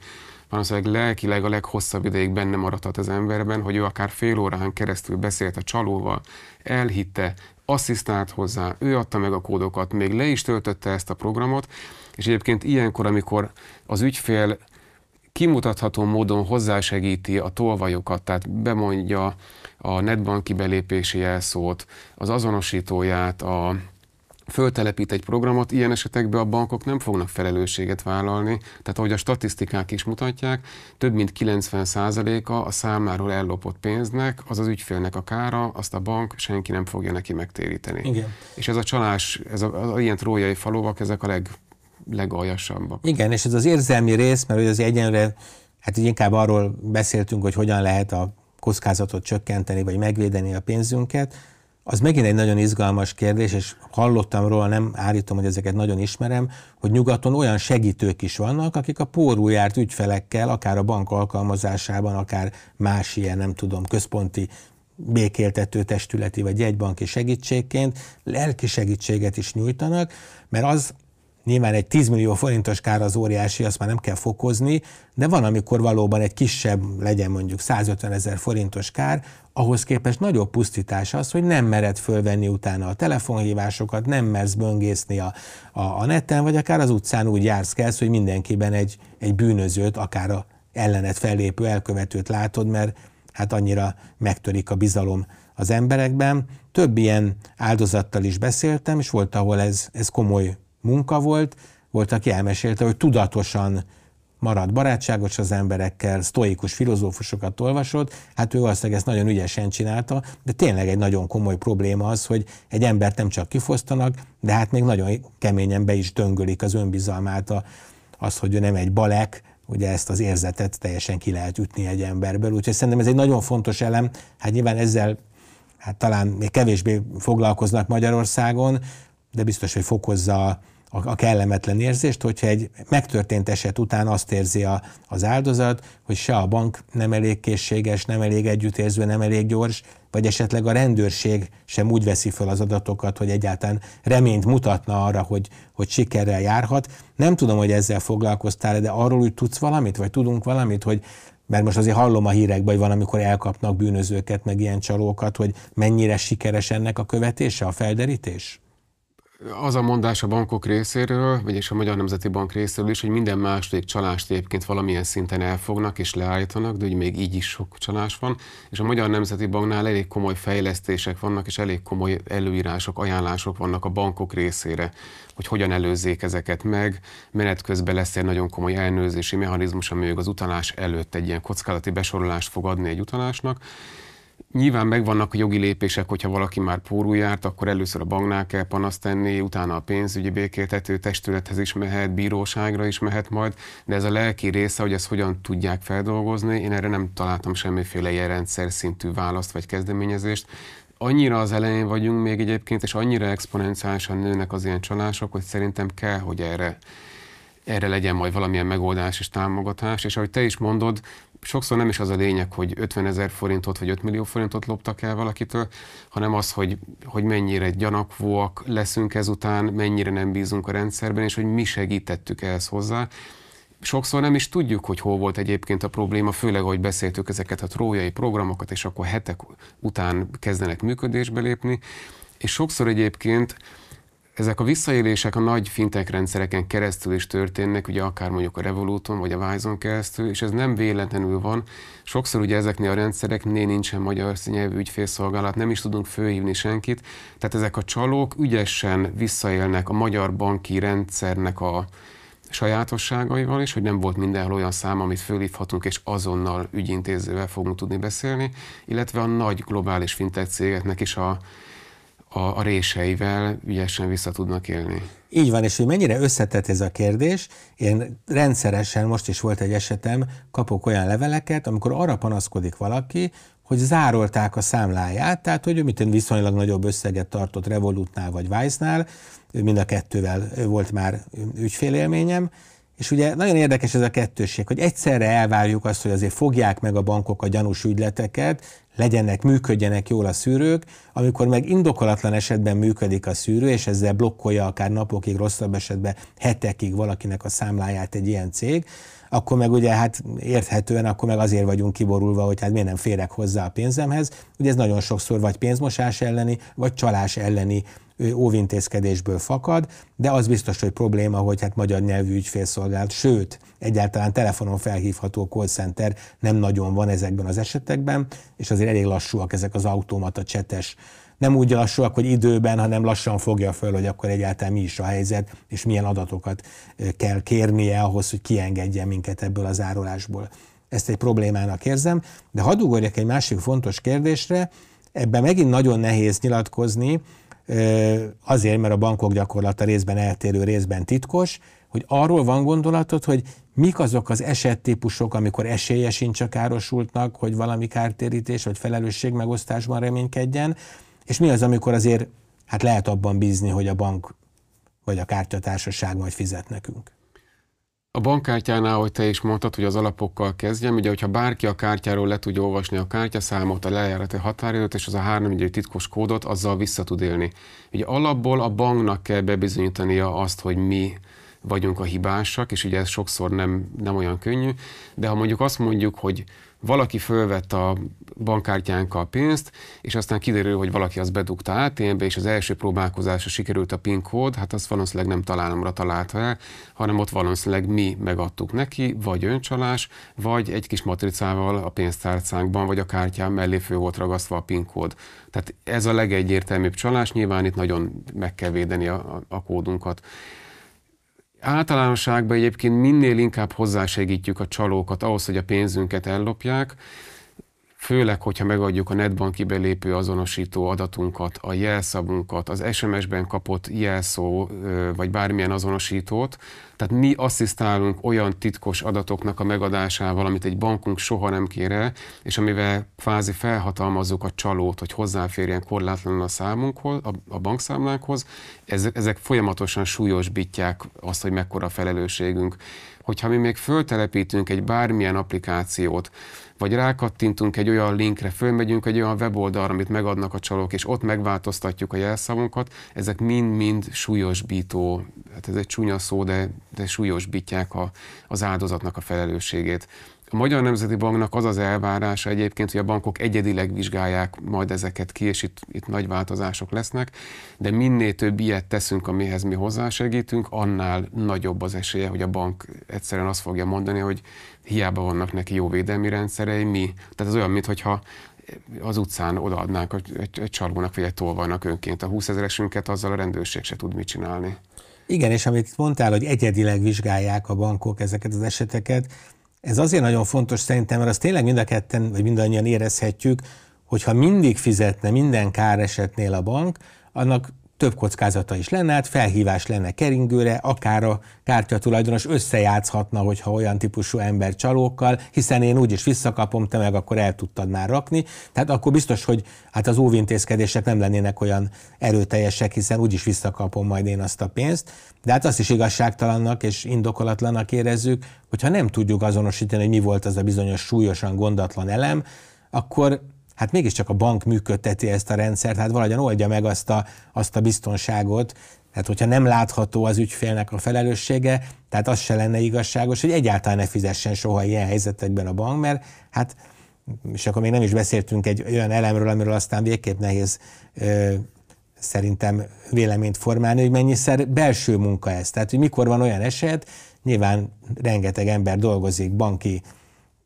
valószínűleg lelkileg a leghosszabb ideig benne maradhat az emberben, hogy ő akár fél órán keresztül beszélt a csalóval, elhitte, asszisztált hozzá, ő adta meg a kódokat, még le is töltötte ezt a programot, és egyébként ilyenkor, amikor az ügyfél kimutatható módon hozzásegíti a tolvajokat, tehát bemondja a netbanki belépési jelszót, az azonosítóját, a föltelepít egy programot, ilyen esetekben a bankok nem fognak felelősséget vállalni, tehát ahogy a statisztikák is mutatják, több mint 90%-a a számláról ellopott pénznek, az az ügyfélnek a kára, azt a bank senki nem fogja neki megtéríteni. Igen. És ez a csalás, ez a, a ilyen trójai falovak, ezek a leg, legaljasabbak. Igen, és ez az érzelmi rész, mert az egyenre, hát inkább arról beszéltünk, hogy hogyan lehet a kockázatot csökkenteni, vagy megvédeni a pénzünket, az megint egy nagyon izgalmas kérdés, és hallottam róla, nem állítom, hogy ezeket nagyon ismerem, hogy nyugaton olyan segítők is vannak, akik a pórul járt ügyfelekkel, akár a bank alkalmazásában, akár más ilyen, nem tudom, központi békéltető testületi vagy jegybanki segítségként lelki segítséget is nyújtanak, mert az Nyilván egy 10 millió forintos kár az óriási, azt már nem kell fokozni, de van, amikor valóban egy kisebb, legyen mondjuk 150 ezer forintos kár, ahhoz képest nagyobb pusztítás az, hogy nem mered fölvenni utána a telefonhívásokat, nem mersz böngészni a, a, a neten, vagy akár az utcán úgy jársz kelsz, hogy mindenkiben egy, egy bűnözőt, akár a ellenet fellépő elkövetőt látod, mert hát annyira megtörik a bizalom az emberekben. Több ilyen áldozattal is beszéltem, és volt, ahol ez, ez komoly munka volt, volt, aki elmesélte, hogy tudatosan marad barátságos az emberekkel, sztoikus filozófusokat olvasott, hát ő valószínűleg ezt nagyon ügyesen csinálta, de tényleg egy nagyon komoly probléma az, hogy egy embert nem csak kifosztanak, de hát még nagyon keményen be is döngölik az önbizalmát az, hogy ő nem egy balek, ugye ezt az érzetet teljesen ki lehet ütni egy emberből, úgyhogy szerintem ez egy nagyon fontos elem, hát nyilván ezzel hát talán még kevésbé foglalkoznak Magyarországon, de biztos, hogy fokozza a, kellemetlen érzést, hogyha egy megtörtént eset után azt érzi a, az áldozat, hogy se a bank nem elég készséges, nem elég együttérző, nem elég gyors, vagy esetleg a rendőrség sem úgy veszi fel az adatokat, hogy egyáltalán reményt mutatna arra, hogy, hogy sikerrel járhat. Nem tudom, hogy ezzel foglalkoztál, de arról úgy tudsz valamit, vagy tudunk valamit, hogy mert most azért hallom a hírekben, hogy van, amikor elkapnak bűnözőket, meg ilyen csalókat, hogy mennyire sikeres ennek a követése, a felderítés? Az a mondás a bankok részéről, vagyis a Magyar Nemzeti Bank részéről is, hogy minden második csalást egyébként valamilyen szinten elfognak és leállítanak, de hogy még így is sok csalás van, és a Magyar Nemzeti Banknál elég komoly fejlesztések vannak, és elég komoly előírások, ajánlások vannak a bankok részére, hogy hogyan előzzék ezeket meg. Menet közben lesz egy nagyon komoly elnőzési mechanizmus, ami az utalás előtt egy ilyen kockázati besorolást fog adni egy utalásnak, Nyilván megvannak a jogi lépések, hogyha valaki már pórul járt, akkor először a banknál kell panaszt tenni, utána a pénzügyi békéltető testülethez is mehet, bíróságra is mehet majd, de ez a lelki része, hogy ezt hogyan tudják feldolgozni, én erre nem találtam semmiféle ilyen rendszer szintű választ vagy kezdeményezést. Annyira az elején vagyunk még egyébként, és annyira exponenciálisan nőnek az ilyen csalások, hogy szerintem kell, hogy erre erre legyen majd valamilyen megoldás és támogatás, és ahogy te is mondod, sokszor nem is az a lényeg, hogy 50 ezer forintot vagy 5 millió forintot loptak el valakitől, hanem az, hogy, hogy mennyire gyanakvóak leszünk ezután, mennyire nem bízunk a rendszerben, és hogy mi segítettük ehhez hozzá. Sokszor nem is tudjuk, hogy hol volt egyébként a probléma, főleg, hogy beszéltük ezeket a trójai programokat, és akkor hetek után kezdenek működésbe lépni, és sokszor egyébként ezek a visszaélések a nagy fintech rendszereken keresztül is történnek, ugye akár mondjuk a Revoluton vagy a Wise-on keresztül, és ez nem véletlenül van. Sokszor ugye ezeknél a rendszereknél nincsen magyar nyelvű ügyfélszolgálat, nem is tudunk főhívni senkit, tehát ezek a csalók ügyesen visszaélnek a magyar banki rendszernek a sajátosságaival is, hogy nem volt mindenhol olyan szám, amit fölhívhatunk, és azonnal ügyintézővel fogunk tudni beszélni, illetve a nagy globális fintech cégeknek is a a, a réseivel ügyesen vissza tudnak élni. Így van, és hogy mennyire összetett ez a kérdés, én rendszeresen, most is volt egy esetem, kapok olyan leveleket, amikor arra panaszkodik valaki, hogy zárolták a számláját, tehát hogy mit viszonylag nagyobb összeget tartott Revolutnál vagy Vice-nál, mind a kettővel volt már ügyfélélményem, és ugye nagyon érdekes ez a kettőség, hogy egyszerre elvárjuk azt, hogy azért fogják meg a bankok a gyanús ügyleteket, legyenek, működjenek jól a szűrők, amikor meg indokolatlan esetben működik a szűrő, és ezzel blokkolja akár napokig, rosszabb esetben hetekig valakinek a számláját egy ilyen cég, akkor meg ugye hát érthetően akkor meg azért vagyunk kiborulva, hogy hát miért nem férek hozzá a pénzemhez. Ugye ez nagyon sokszor vagy pénzmosás elleni, vagy csalás elleni óvintézkedésből fakad, de az biztos, hogy probléma, hogy hát magyar nyelvű ügyfélszolgálat, sőt, egyáltalán telefonon felhívható call center nem nagyon van ezekben az esetekben, és azért elég lassúak ezek az automata csetes nem úgy lassúak, hogy időben, hanem lassan fogja föl, hogy akkor egyáltalán mi is a helyzet, és milyen adatokat kell kérnie ahhoz, hogy kiengedje minket ebből az árulásból. Ezt egy problémának érzem, de hadd ugorjak egy másik fontos kérdésre, ebben megint nagyon nehéz nyilatkozni, azért, mert a bankok gyakorlata részben eltérő, részben titkos, hogy arról van gondolatod, hogy mik azok az esettípusok, amikor esélye sincs a károsultnak, hogy valami kártérítés vagy felelősség megosztásban reménykedjen, És mi az, amikor azért hát lehet abban bízni, hogy a bank vagy a kártyatársaság majd fizet nekünk? A bankkártyánál, hogy te is mondtad, hogy az alapokkal kezdjem, ugye, hogyha bárki a kártyáról le tudja olvasni a kártyaszámot, a lejárati határidőt és az a három titkos kódot, azzal vissza tud élni. Ugye alapból a banknak kell bebizonyítania azt, hogy mi vagyunk a hibásak, és ugye ez sokszor nem, nem olyan könnyű, de ha mondjuk azt mondjuk, hogy valaki fölvett a bankkártyánkkal pénzt, és aztán kiderül, hogy valaki az bedugta ATM-be, és az első próbálkozásra sikerült a PIN kód, hát az valószínűleg nem találomra találta el, hanem ott valószínűleg mi megadtuk neki, vagy öncsalás, vagy egy kis matricával a pénztárcánkban, vagy a kártyán mellé fő volt ragasztva a PIN kód. Tehát ez a legegyértelműbb csalás, nyilván itt nagyon meg kell védeni a, a, a kódunkat. Általánosságban egyébként minél inkább hozzásegítjük a csalókat ahhoz, hogy a pénzünket ellopják, főleg, hogyha megadjuk a netbanki belépő azonosító adatunkat, a jelszavunkat, az SMS-ben kapott jelszó vagy bármilyen azonosítót, tehát mi asszisztálunk olyan titkos adatoknak a megadásával, amit egy bankunk soha nem kér el, és amivel kvázi felhatalmazzuk a csalót, hogy hozzáférjen korlátlanul a számunkhoz, a, a bankszámlánkhoz, ezek, ezek folyamatosan súlyosbítják azt, hogy mekkora felelősségünk. Hogyha mi még föltelepítünk egy bármilyen applikációt, vagy rákattintunk egy olyan linkre, fölmegyünk egy olyan weboldalra, amit megadnak a csalók, és ott megváltoztatjuk a jelszavunkat, ezek mind-mind súlyosbító, hát ez egy csúnya szó, de, de súlyosbítják a, az áldozatnak a felelősségét. A Magyar Nemzeti Banknak az az elvárása egyébként, hogy a bankok egyedileg vizsgálják majd ezeket ki, és itt, itt nagy változások lesznek, de minél több ilyet teszünk, amihez mi hozzásegítünk, annál nagyobb az esélye, hogy a bank egyszerűen azt fogja mondani, hogy hiába vannak neki jó védelmi rendszerei, mi. Tehát az olyan, mintha az utcán odaadnánk egy, egy csalónak vagy egy tolvajnak önként a 20 ezeresünket, azzal a rendőrség se tud mit csinálni. Igen, és amit mondtál, hogy egyedileg vizsgálják a bankok ezeket az eseteket, ez azért nagyon fontos szerintem, mert azt tényleg mind a ketten, vagy mindannyian érezhetjük, hogyha mindig fizetne minden káresetnél a bank, annak több kockázata is lenne, hát felhívás lenne keringőre, akár a kártya tulajdonos összejátszhatna, hogyha olyan típusú ember csalókkal, hiszen én úgyis visszakapom, te meg akkor el tudtad már rakni. Tehát akkor biztos, hogy hát az óvintézkedések nem lennének olyan erőteljesek, hiszen úgyis visszakapom majd én azt a pénzt. De hát azt is igazságtalannak és indokolatlannak érezzük, hogyha nem tudjuk azonosítani, hogy mi volt az a bizonyos súlyosan gondatlan elem, akkor hát mégiscsak a bank működteti ezt a rendszert, hát valahogyan oldja meg azt a, azt a biztonságot, tehát hogyha nem látható az ügyfélnek a felelőssége, tehát az se lenne igazságos, hogy egyáltalán ne fizessen soha ilyen helyzetekben a bank, mert hát, és akkor még nem is beszéltünk egy olyan elemről, amiről aztán végképp nehéz ö, szerintem véleményt formálni, hogy mennyiszer belső munka ez. Tehát, hogy mikor van olyan eset, nyilván rengeteg ember dolgozik banki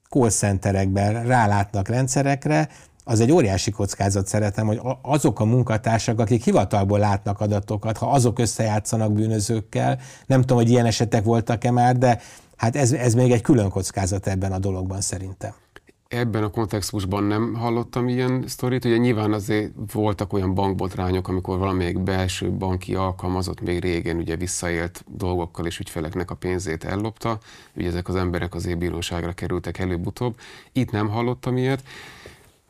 call centerekben, rálátnak rendszerekre, az egy óriási kockázat szeretem, hogy azok a munkatársak, akik hivatalból látnak adatokat, ha azok összejátszanak bűnözőkkel, nem tudom, hogy ilyen esetek voltak-e már, de hát ez, ez még egy külön kockázat ebben a dologban szerintem. Ebben a kontextusban nem hallottam ilyen sztorit. Ugye nyilván azért voltak olyan bankbotrányok, amikor valamelyik belső banki alkalmazott még régen ugye visszaélt dolgokkal és ügyfeleknek a pénzét ellopta. Ugye ezek az emberek az bíróságra kerültek előbb-utóbb. Itt nem hallottam ilyet.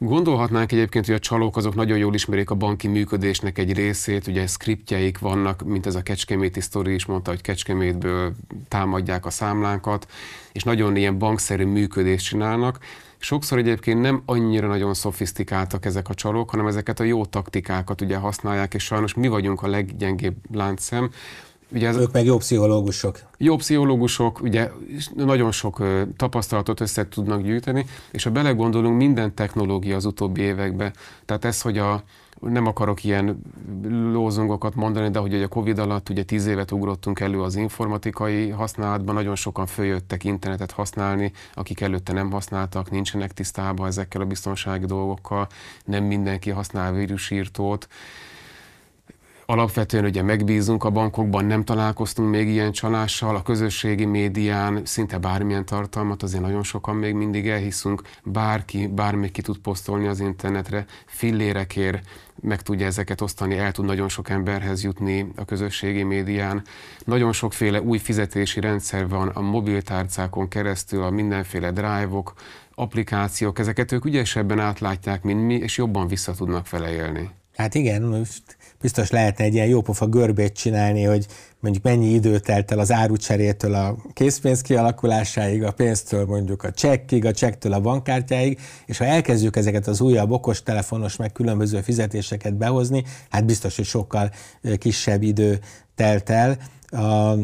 Gondolhatnánk egyébként, hogy a csalók azok nagyon jól ismerik a banki működésnek egy részét, ugye skriptjeik vannak, mint ez a kecskeméti sztori is mondta, hogy kecskemétből támadják a számlánkat, és nagyon ilyen bankszerű működést csinálnak. Sokszor egyébként nem annyira nagyon szofisztikáltak ezek a csalók, hanem ezeket a jó taktikákat ugye használják, és sajnos mi vagyunk a leggyengébb láncszem, Ugye ez, ők meg jó pszichológusok. Jó pszichológusok, ugye nagyon sok tapasztalatot össze tudnak gyűjteni, és ha belegondolunk, minden technológia az utóbbi években, tehát ez, hogy a, nem akarok ilyen lózungokat mondani, de hogy a Covid alatt ugye tíz évet ugrottunk elő az informatikai használatban, nagyon sokan följöttek internetet használni, akik előtte nem használtak, nincsenek tisztában ezekkel a biztonsági dolgokkal, nem mindenki használ vírusírtót, Alapvetően ugye megbízunk a bankokban, nem találkoztunk még ilyen csalással, a közösségi médián szinte bármilyen tartalmat, azért nagyon sokan még mindig elhiszünk, bárki, bármi ki tud posztolni az internetre, fillérekért meg tudja ezeket osztani, el tud nagyon sok emberhez jutni a közösségi médián. Nagyon sokféle új fizetési rendszer van a mobiltárcákon keresztül, a mindenféle drive-ok, applikációk, ezeket ők ügyesebben átlátják, mint mi, és jobban vissza tudnak vele élni. Hát igen, most biztos lehetne egy ilyen jópofa görbét csinálni, hogy mondjuk mennyi idő telt el az árucserétől a készpénz kialakulásáig, a pénztől mondjuk a csekkig, a csekktől a bankkártyáig, és ha elkezdjük ezeket az újabb okos telefonos meg különböző fizetéseket behozni, hát biztos, hogy sokkal kisebb idő telt el a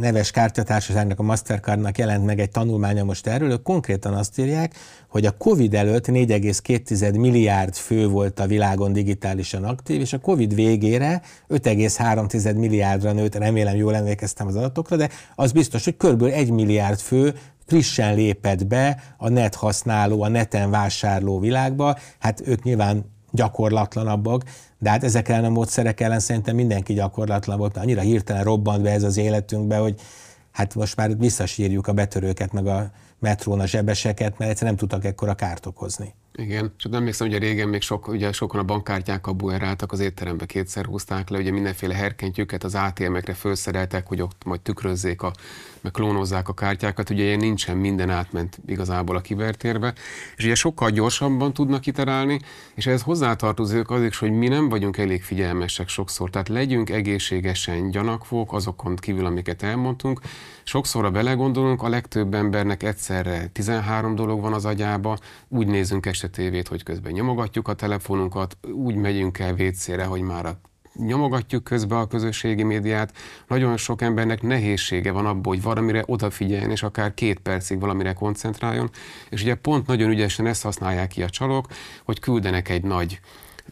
neves kártyatársaságnak, a Mastercardnak jelent meg egy tanulmánya most erről, ők konkrétan azt írják, hogy a Covid előtt 4,2 milliárd fő volt a világon digitálisan aktív, és a Covid végére 5,3 milliárdra nőtt, remélem jól emlékeztem az adatokra, de az biztos, hogy kb. 1 milliárd fő frissen lépett be a net használó, a neten vásárló világba, hát ők nyilván gyakorlatlanabbak, de hát ezek ellen a módszerek ellen szerintem mindenki gyakorlatlan volt, mert annyira hirtelen robbant be ez az életünkbe, hogy hát most már visszasírjuk a betörőket, meg a metrón a zsebeseket, mert egyszerűen nem tudtak ekkora kárt okozni. Igen, és nem emlékszem, hogy régen még sok, ugye sokan a bankkártyákkal bueráltak, az étterembe kétszer húzták le, ugye mindenféle herkentjüket az ATM-ekre felszereltek, hogy ott majd tükrözzék, a, meg klónozzák a kártyákat, ugye ilyen nincsen, minden átment igazából a kibertérbe, és ugye sokkal gyorsabban tudnak iterálni, és ehhez hozzátartozik az is, hogy mi nem vagyunk elég figyelmesek sokszor, tehát legyünk egészségesen gyanakvók azokon kívül, amiket elmondtunk, sokszor a belegondolunk, a legtöbb embernek egyszerre 13 dolog van az agyába, úgy nézünk este tévét, hogy közben nyomogatjuk a telefonunkat, úgy megyünk el vécére, hogy már a nyomogatjuk közben a közösségi médiát. Nagyon sok embernek nehézsége van abból, hogy valamire odafigyeljen, és akár két percig valamire koncentráljon. És ugye pont nagyon ügyesen ezt használják ki a csalók, hogy küldenek egy nagy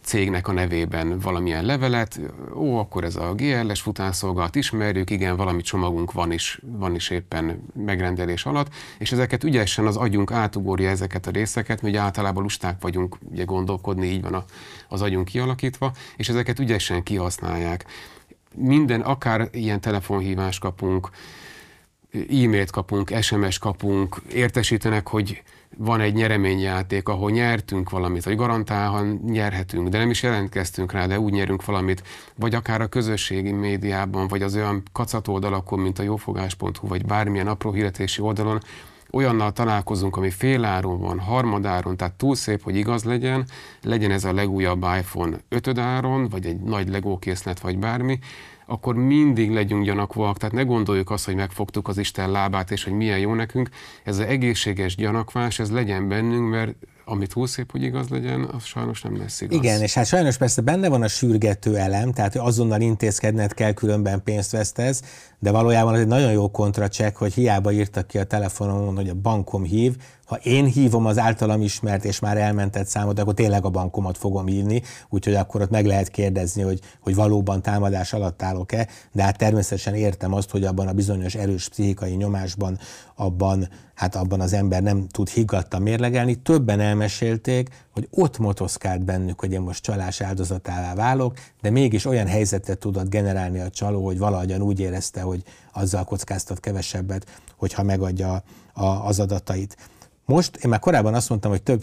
cégnek a nevében valamilyen levelet, ó, akkor ez a GLS futánszolgálat ismerjük, igen, valami csomagunk van is, van is éppen megrendelés alatt, és ezeket ügyesen az agyunk átugorja ezeket a részeket, mi ugye általában lusták vagyunk ugye gondolkodni, így van a, az agyunk kialakítva, és ezeket ügyesen kihasználják. Minden, akár ilyen telefonhívást kapunk, e-mailt kapunk, SMS kapunk, értesítenek, hogy van egy nyereményjáték, ahol nyertünk valamit, vagy garantálhan nyerhetünk, de nem is jelentkeztünk rá, de úgy nyerünk valamit, vagy akár a közösségi médiában, vagy az olyan kacat oldalakon, mint a jófogás.hu, vagy bármilyen apró hirdetési oldalon, olyannal találkozunk, ami féláron van, harmadáron, tehát túl szép, hogy igaz legyen, legyen ez a legújabb iPhone ötödáron, vagy egy nagy Lego készlet, vagy bármi, akkor mindig legyünk gyanakvóak, tehát ne gondoljuk azt, hogy megfogtuk az Isten lábát, és hogy milyen jó nekünk. Ez az egészséges gyanakvás, ez legyen bennünk, mert amit túl szép, hogy igaz legyen, az sajnos nem lesz igaz. Igen, és hát sajnos persze benne van a sürgető elem, tehát hogy azonnal intézkedned kell, különben pénzt vesztesz, de valójában ez egy nagyon jó kontracsek, hogy hiába írtak ki a telefonon, hogy a bankom hív, ha én hívom az általam ismert és már elmentett számot, akkor tényleg a bankomat fogom írni, úgyhogy akkor ott meg lehet kérdezni, hogy, hogy valóban támadás alatt állok-e, de hát természetesen értem azt, hogy abban a bizonyos erős pszichikai nyomásban, abban, hát abban az ember nem tud higgadtan mérlegelni. Többen elmesélték, hogy ott motoszkált bennük, hogy én most csalás áldozatává válok, de mégis olyan helyzetet tudott generálni a csaló, hogy valahogyan úgy érezte, hogy azzal kockáztat kevesebbet, hogyha megadja a, az adatait. Most, én már korábban azt mondtam, hogy több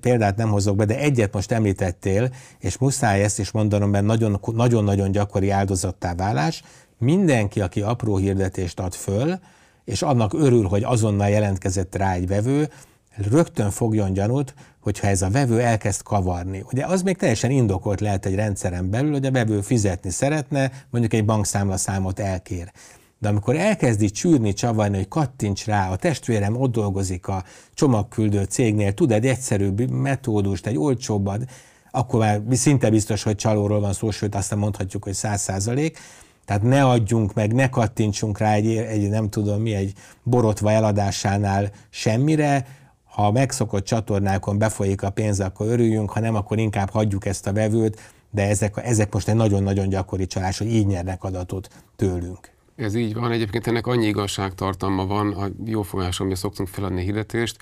példát nem hozok be, de egyet most említettél, és muszáj ezt is mondanom, mert nagyon-nagyon gyakori áldozattá válás. Mindenki, aki apró hirdetést ad föl, és annak örül, hogy azonnal jelentkezett rá egy vevő, rögtön fogjon gyanút, hogyha ez a vevő elkezd kavarni. Ugye az még teljesen indokolt lehet egy rendszeren belül, hogy a vevő fizetni szeretne, mondjuk egy bankszámlaszámot elkér. De amikor elkezdi csűrni, csavarni, hogy kattints rá, a testvérem ott dolgozik a csomagküldő cégnél, tud egy egyszerűbb metódust, egy olcsóbbat, akkor már szinte biztos, hogy csalóról van szó, sőt aztán mondhatjuk, hogy száz százalék. Tehát ne adjunk meg, ne kattintsunk rá egy, egy nem tudom mi, egy borotva eladásánál semmire, ha megszokott csatornákon befolyik a pénz, akkor örüljünk, ha nem, akkor inkább hagyjuk ezt a vevőt, de ezek, ezek most egy nagyon-nagyon gyakori csalás, hogy így nyernek adatot tőlünk. Ez így van, egyébként ennek annyi igazságtartalma van, a jófogásomja szoktunk feladni hirdetést,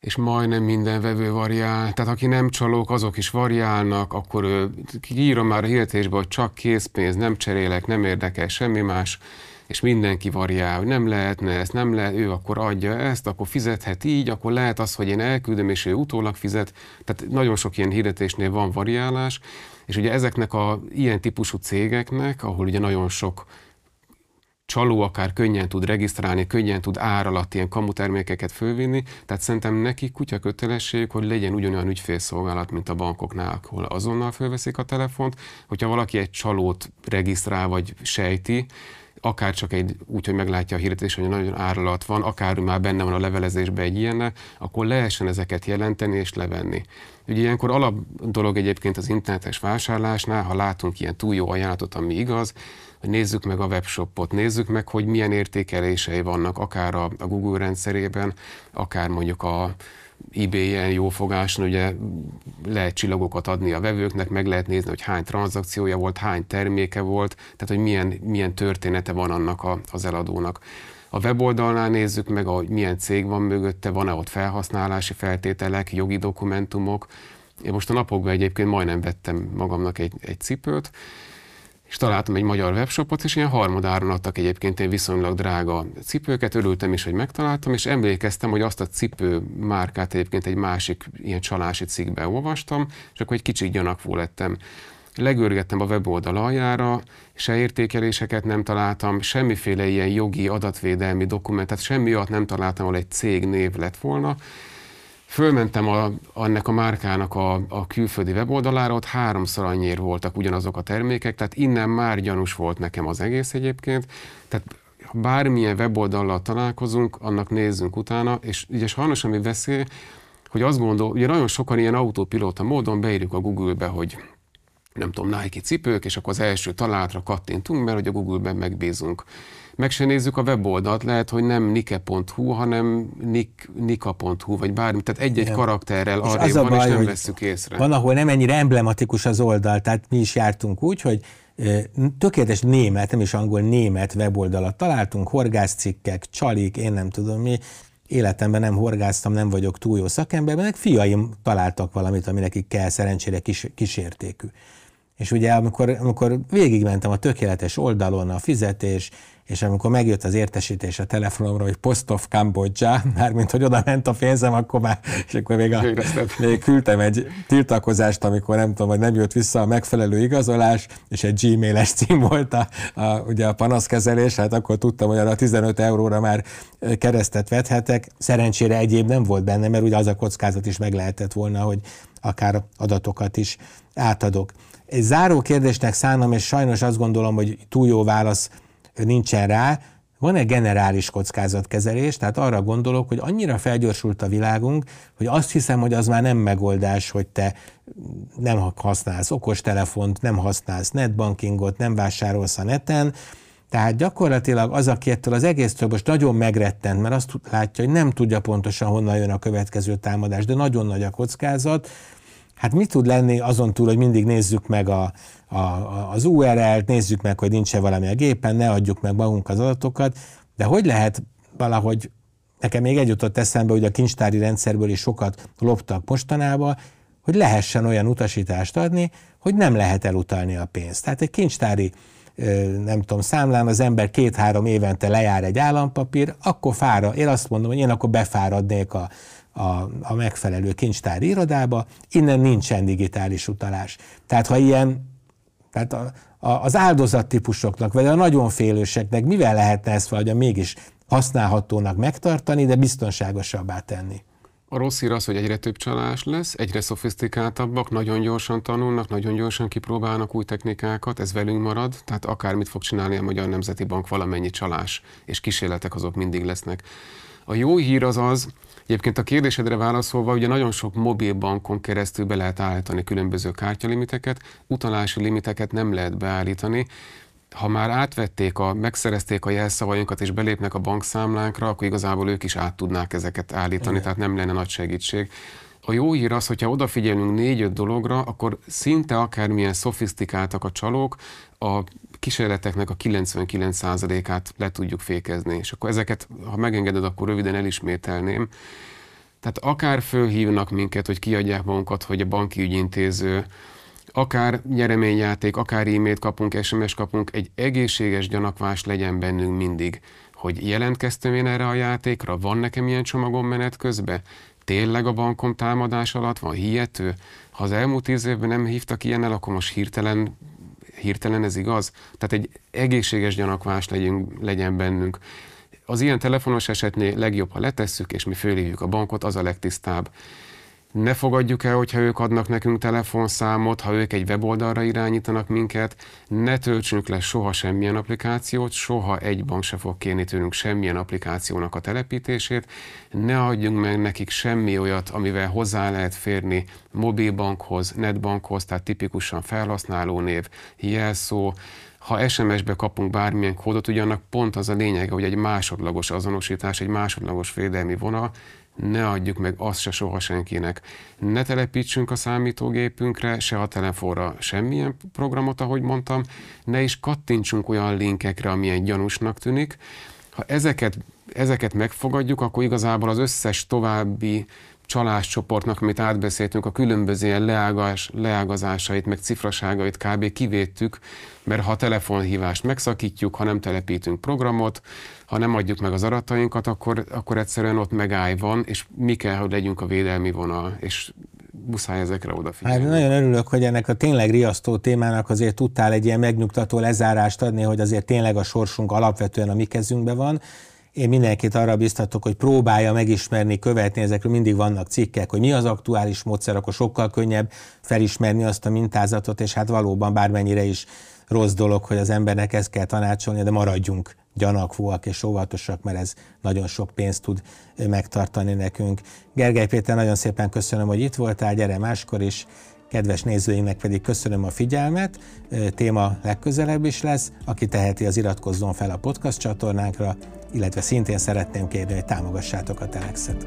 és majdnem minden vevő variál. Tehát aki nem csalók, azok is variálnak, akkor ő, írom már a hirdetésbe, hogy csak készpénz, nem cserélek, nem érdekel semmi más, és mindenki variál, hogy nem lehetne ezt, nem lehet, ő akkor adja ezt, akkor fizethet így, akkor lehet az, hogy én elküldöm, és ő utólag fizet. Tehát nagyon sok ilyen hirdetésnél van variálás, és ugye ezeknek a ilyen típusú cégeknek, ahol ugye nagyon sok csaló akár könnyen tud regisztrálni, könnyen tud ár alatt ilyen kamutermékeket fölvinni, tehát szerintem neki kutya kötelesség, hogy legyen ugyanolyan ügyfélszolgálat, mint a bankoknál, ahol azonnal fölveszik a telefont. Hogyha valaki egy csalót regisztrál vagy sejti, akár csak egy úgy, hogy meglátja a hirdetés, hogy nagyon áralat van, akár már benne van a levelezésben egy ilyen, akkor lehessen ezeket jelenteni és levenni. Ugye ilyenkor alap dolog egyébként az internetes vásárlásnál, ha látunk ilyen túl jó ajánlatot, ami igaz, nézzük meg a webshopot, nézzük meg, hogy milyen értékelései vannak, akár a, a Google rendszerében, akár mondjuk a eBay-en jófogáson ugye lehet csillagokat adni a vevőknek, meg lehet nézni, hogy hány tranzakciója volt, hány terméke volt, tehát hogy milyen, milyen története van annak a, az eladónak. A weboldalnál nézzük meg, hogy milyen cég van mögötte, van-e ott felhasználási feltételek, jogi dokumentumok. Én most a napokban egyébként majdnem vettem magamnak egy, egy cipőt, és találtam egy magyar webshopot, és ilyen harmadáron adtak egyébként én viszonylag drága cipőket, örültem is, hogy megtaláltam, és emlékeztem, hogy azt a cipő márkát egyébként egy másik ilyen csalási cikkben olvastam, és akkor egy kicsit gyanakvó lettem. Legörgettem a weboldal aljára, se értékeléseket nem találtam, semmiféle ilyen jogi, adatvédelmi dokumentet, semmi olyat nem találtam, ahol egy cég név lett volna, Fölmentem a, annak a márkának a, a külföldi weboldalára, ott háromszor annyiért voltak ugyanazok a termékek, tehát innen már gyanús volt nekem az egész egyébként. Tehát ha bármilyen weboldallal találkozunk, annak nézzünk utána, és ugye sajnos ami veszély, hogy azt gondol, ugye nagyon sokan ilyen autópilóta módon beírjuk a Google-be, hogy nem tudom, Nike cipők, és akkor az első találatra kattintunk, mert hogy a Google-ben megbízunk meg se nézzük a weboldalt, lehet, hogy nem nike.hu, hanem nik, nika.hu, vagy bármi, tehát egy-egy Igen. karakterrel arra van, baj, és nem vesszük észre. Van, ahol nem ennyire emblematikus az oldal, tehát mi is jártunk úgy, hogy tökéletes német, nem is angol, német weboldalat találtunk, horgászcikkek, csalik, én nem tudom mi, életemben nem horgáztam, nem vagyok túl jó szakember, mert fiaim találtak valamit, ami nekik kell, szerencsére kis, kísértékű. És ugye amikor, amikor végigmentem a tökéletes oldalon a fizetés, és amikor megjött az értesítés a telefonomra, hogy Post of Cambodia, (laughs) mármint hogy oda ment a pénzem, akkor már, és akkor még, a, még küldtem egy tiltakozást, amikor nem tudom, hogy nem jött vissza a megfelelő igazolás, és egy gmail-es cím volt a, a, ugye a panaszkezelés, hát akkor tudtam, hogy arra 15 euróra már keresztet vethetek. Szerencsére egyéb nem volt benne, mert ugye az a kockázat is meg lehetett volna, hogy akár adatokat is átadok. Egy záró kérdésnek szánom, és sajnos azt gondolom, hogy túl jó válasz nincsen rá, van egy generális kockázatkezelés, tehát arra gondolok, hogy annyira felgyorsult a világunk, hogy azt hiszem, hogy az már nem megoldás, hogy te nem használsz okostelefont, nem használsz netbankingot, nem vásárolsz a neten, tehát gyakorlatilag az, aki ettől az egésztől most nagyon megrettent, mert azt látja, hogy nem tudja pontosan honnan jön a következő támadás, de nagyon nagy a kockázat, hát mi tud lenni azon túl, hogy mindig nézzük meg a, a, az URL-t, nézzük meg, hogy nincs-e valami a gépen, ne adjuk meg magunk az adatokat, de hogy lehet valahogy, nekem még egy jutott eszembe, hogy a kincstári rendszerből is sokat loptak mostanában, hogy lehessen olyan utasítást adni, hogy nem lehet elutalni a pénzt. Tehát egy kincstári nem tudom, számlán az ember két-három évente lejár egy állampapír, akkor fára, én azt mondom, hogy én akkor befáradnék a, a, a megfelelő kincstári irodába, innen nincsen digitális utalás. Tehát ha ilyen, tehát a, a, az áldozattípusoknak, vagy a nagyon félőseknek mivel lehetne ezt valahogy mégis használhatónak megtartani, de biztonságosabbá tenni? A rossz hír az, hogy egyre több csalás lesz, egyre szofisztikáltabbak, nagyon gyorsan tanulnak, nagyon gyorsan kipróbálnak új technikákat, ez velünk marad, tehát akármit fog csinálni a Magyar Nemzeti Bank, valamennyi csalás és kísérletek azok mindig lesznek. A jó hír az az, Egyébként a kérdésedre válaszolva, ugye nagyon sok mobilbankon keresztül be lehet állítani különböző kártyalimiteket, utalási limiteket nem lehet beállítani, ha már átvették, a, megszerezték a jelszavainkat és belépnek a bankszámlánkra, akkor igazából ők is át tudnák ezeket állítani, Igen. tehát nem lenne nagy segítség. A jó hír az, hogyha odafigyelünk négy-öt dologra, akkor szinte akármilyen szofisztikáltak a csalók, a kísérleteknek a 99%-át le tudjuk fékezni. És akkor ezeket, ha megengeded, akkor röviden elismételném. Tehát akár fölhívnak minket, hogy kiadják magunkat, hogy a banki ügyintéző, akár nyereményjáték, akár e-mailt kapunk, SMS kapunk, egy egészséges gyanakvás legyen bennünk mindig, hogy jelentkeztem én erre a játékra, van nekem ilyen csomagom menet közben, tényleg a bankom támadás alatt van hihető? Ha az elmúlt tíz évben nem hívtak ilyennel, akkor most hirtelen hirtelen ez igaz? Tehát egy egészséges gyanakvás legyen, legyen bennünk. Az ilyen telefonos esetnél legjobb, ha letesszük, és mi fölhívjuk a bankot, az a legtisztább ne fogadjuk el, hogyha ők adnak nekünk telefonszámot, ha ők egy weboldalra irányítanak minket, ne töltsünk le soha semmilyen applikációt, soha egy bank se fog kérni tőlünk semmilyen applikációnak a telepítését, ne adjunk meg nekik semmi olyat, amivel hozzá lehet férni mobilbankhoz, netbankhoz, tehát tipikusan felhasználónév, jelszó, ha SMS-be kapunk bármilyen kódot, ugyanak pont az a lényege, hogy egy másodlagos azonosítás, egy másodlagos védelmi vonal, ne adjuk meg azt se soha senkinek. Ne telepítsünk a számítógépünkre, se a telefonra semmilyen programot, ahogy mondtam, ne is kattintsunk olyan linkekre, amilyen gyanúsnak tűnik. Ha ezeket, ezeket megfogadjuk, akkor igazából az összes további csaláscsoportnak, amit átbeszéltünk, a különböző ilyen leágás, leágazásait, meg cifraságait kb. kivédtük, mert ha a telefonhívást megszakítjuk, ha nem telepítünk programot, ha nem adjuk meg az adatainkat, akkor, akkor egyszerűen ott megáll van, és mi kell, hogy legyünk a védelmi vonal, és muszáj ezekre odafigyelni. Hát nagyon örülök, hogy ennek a tényleg riasztó témának azért tudtál egy ilyen megnyugtató lezárást adni, hogy azért tényleg a sorsunk alapvetően a mi kezünkben van, én mindenkit arra biztatok, hogy próbálja megismerni, követni, ezekről mindig vannak cikkek, hogy mi az aktuális módszer, akkor sokkal könnyebb felismerni azt a mintázatot, és hát valóban bármennyire is rossz dolog, hogy az embernek ezt kell tanácsolni, de maradjunk gyanakvóak és óvatosak, mert ez nagyon sok pénzt tud megtartani nekünk. Gergely Péter, nagyon szépen köszönöm, hogy itt voltál, gyere máskor is. Kedves nézőinknek pedig köszönöm a figyelmet, téma legközelebb is lesz, aki teheti, az iratkozzon fel a podcast csatornánkra, illetve szintén szeretném kérni, hogy támogassátok a Telexet.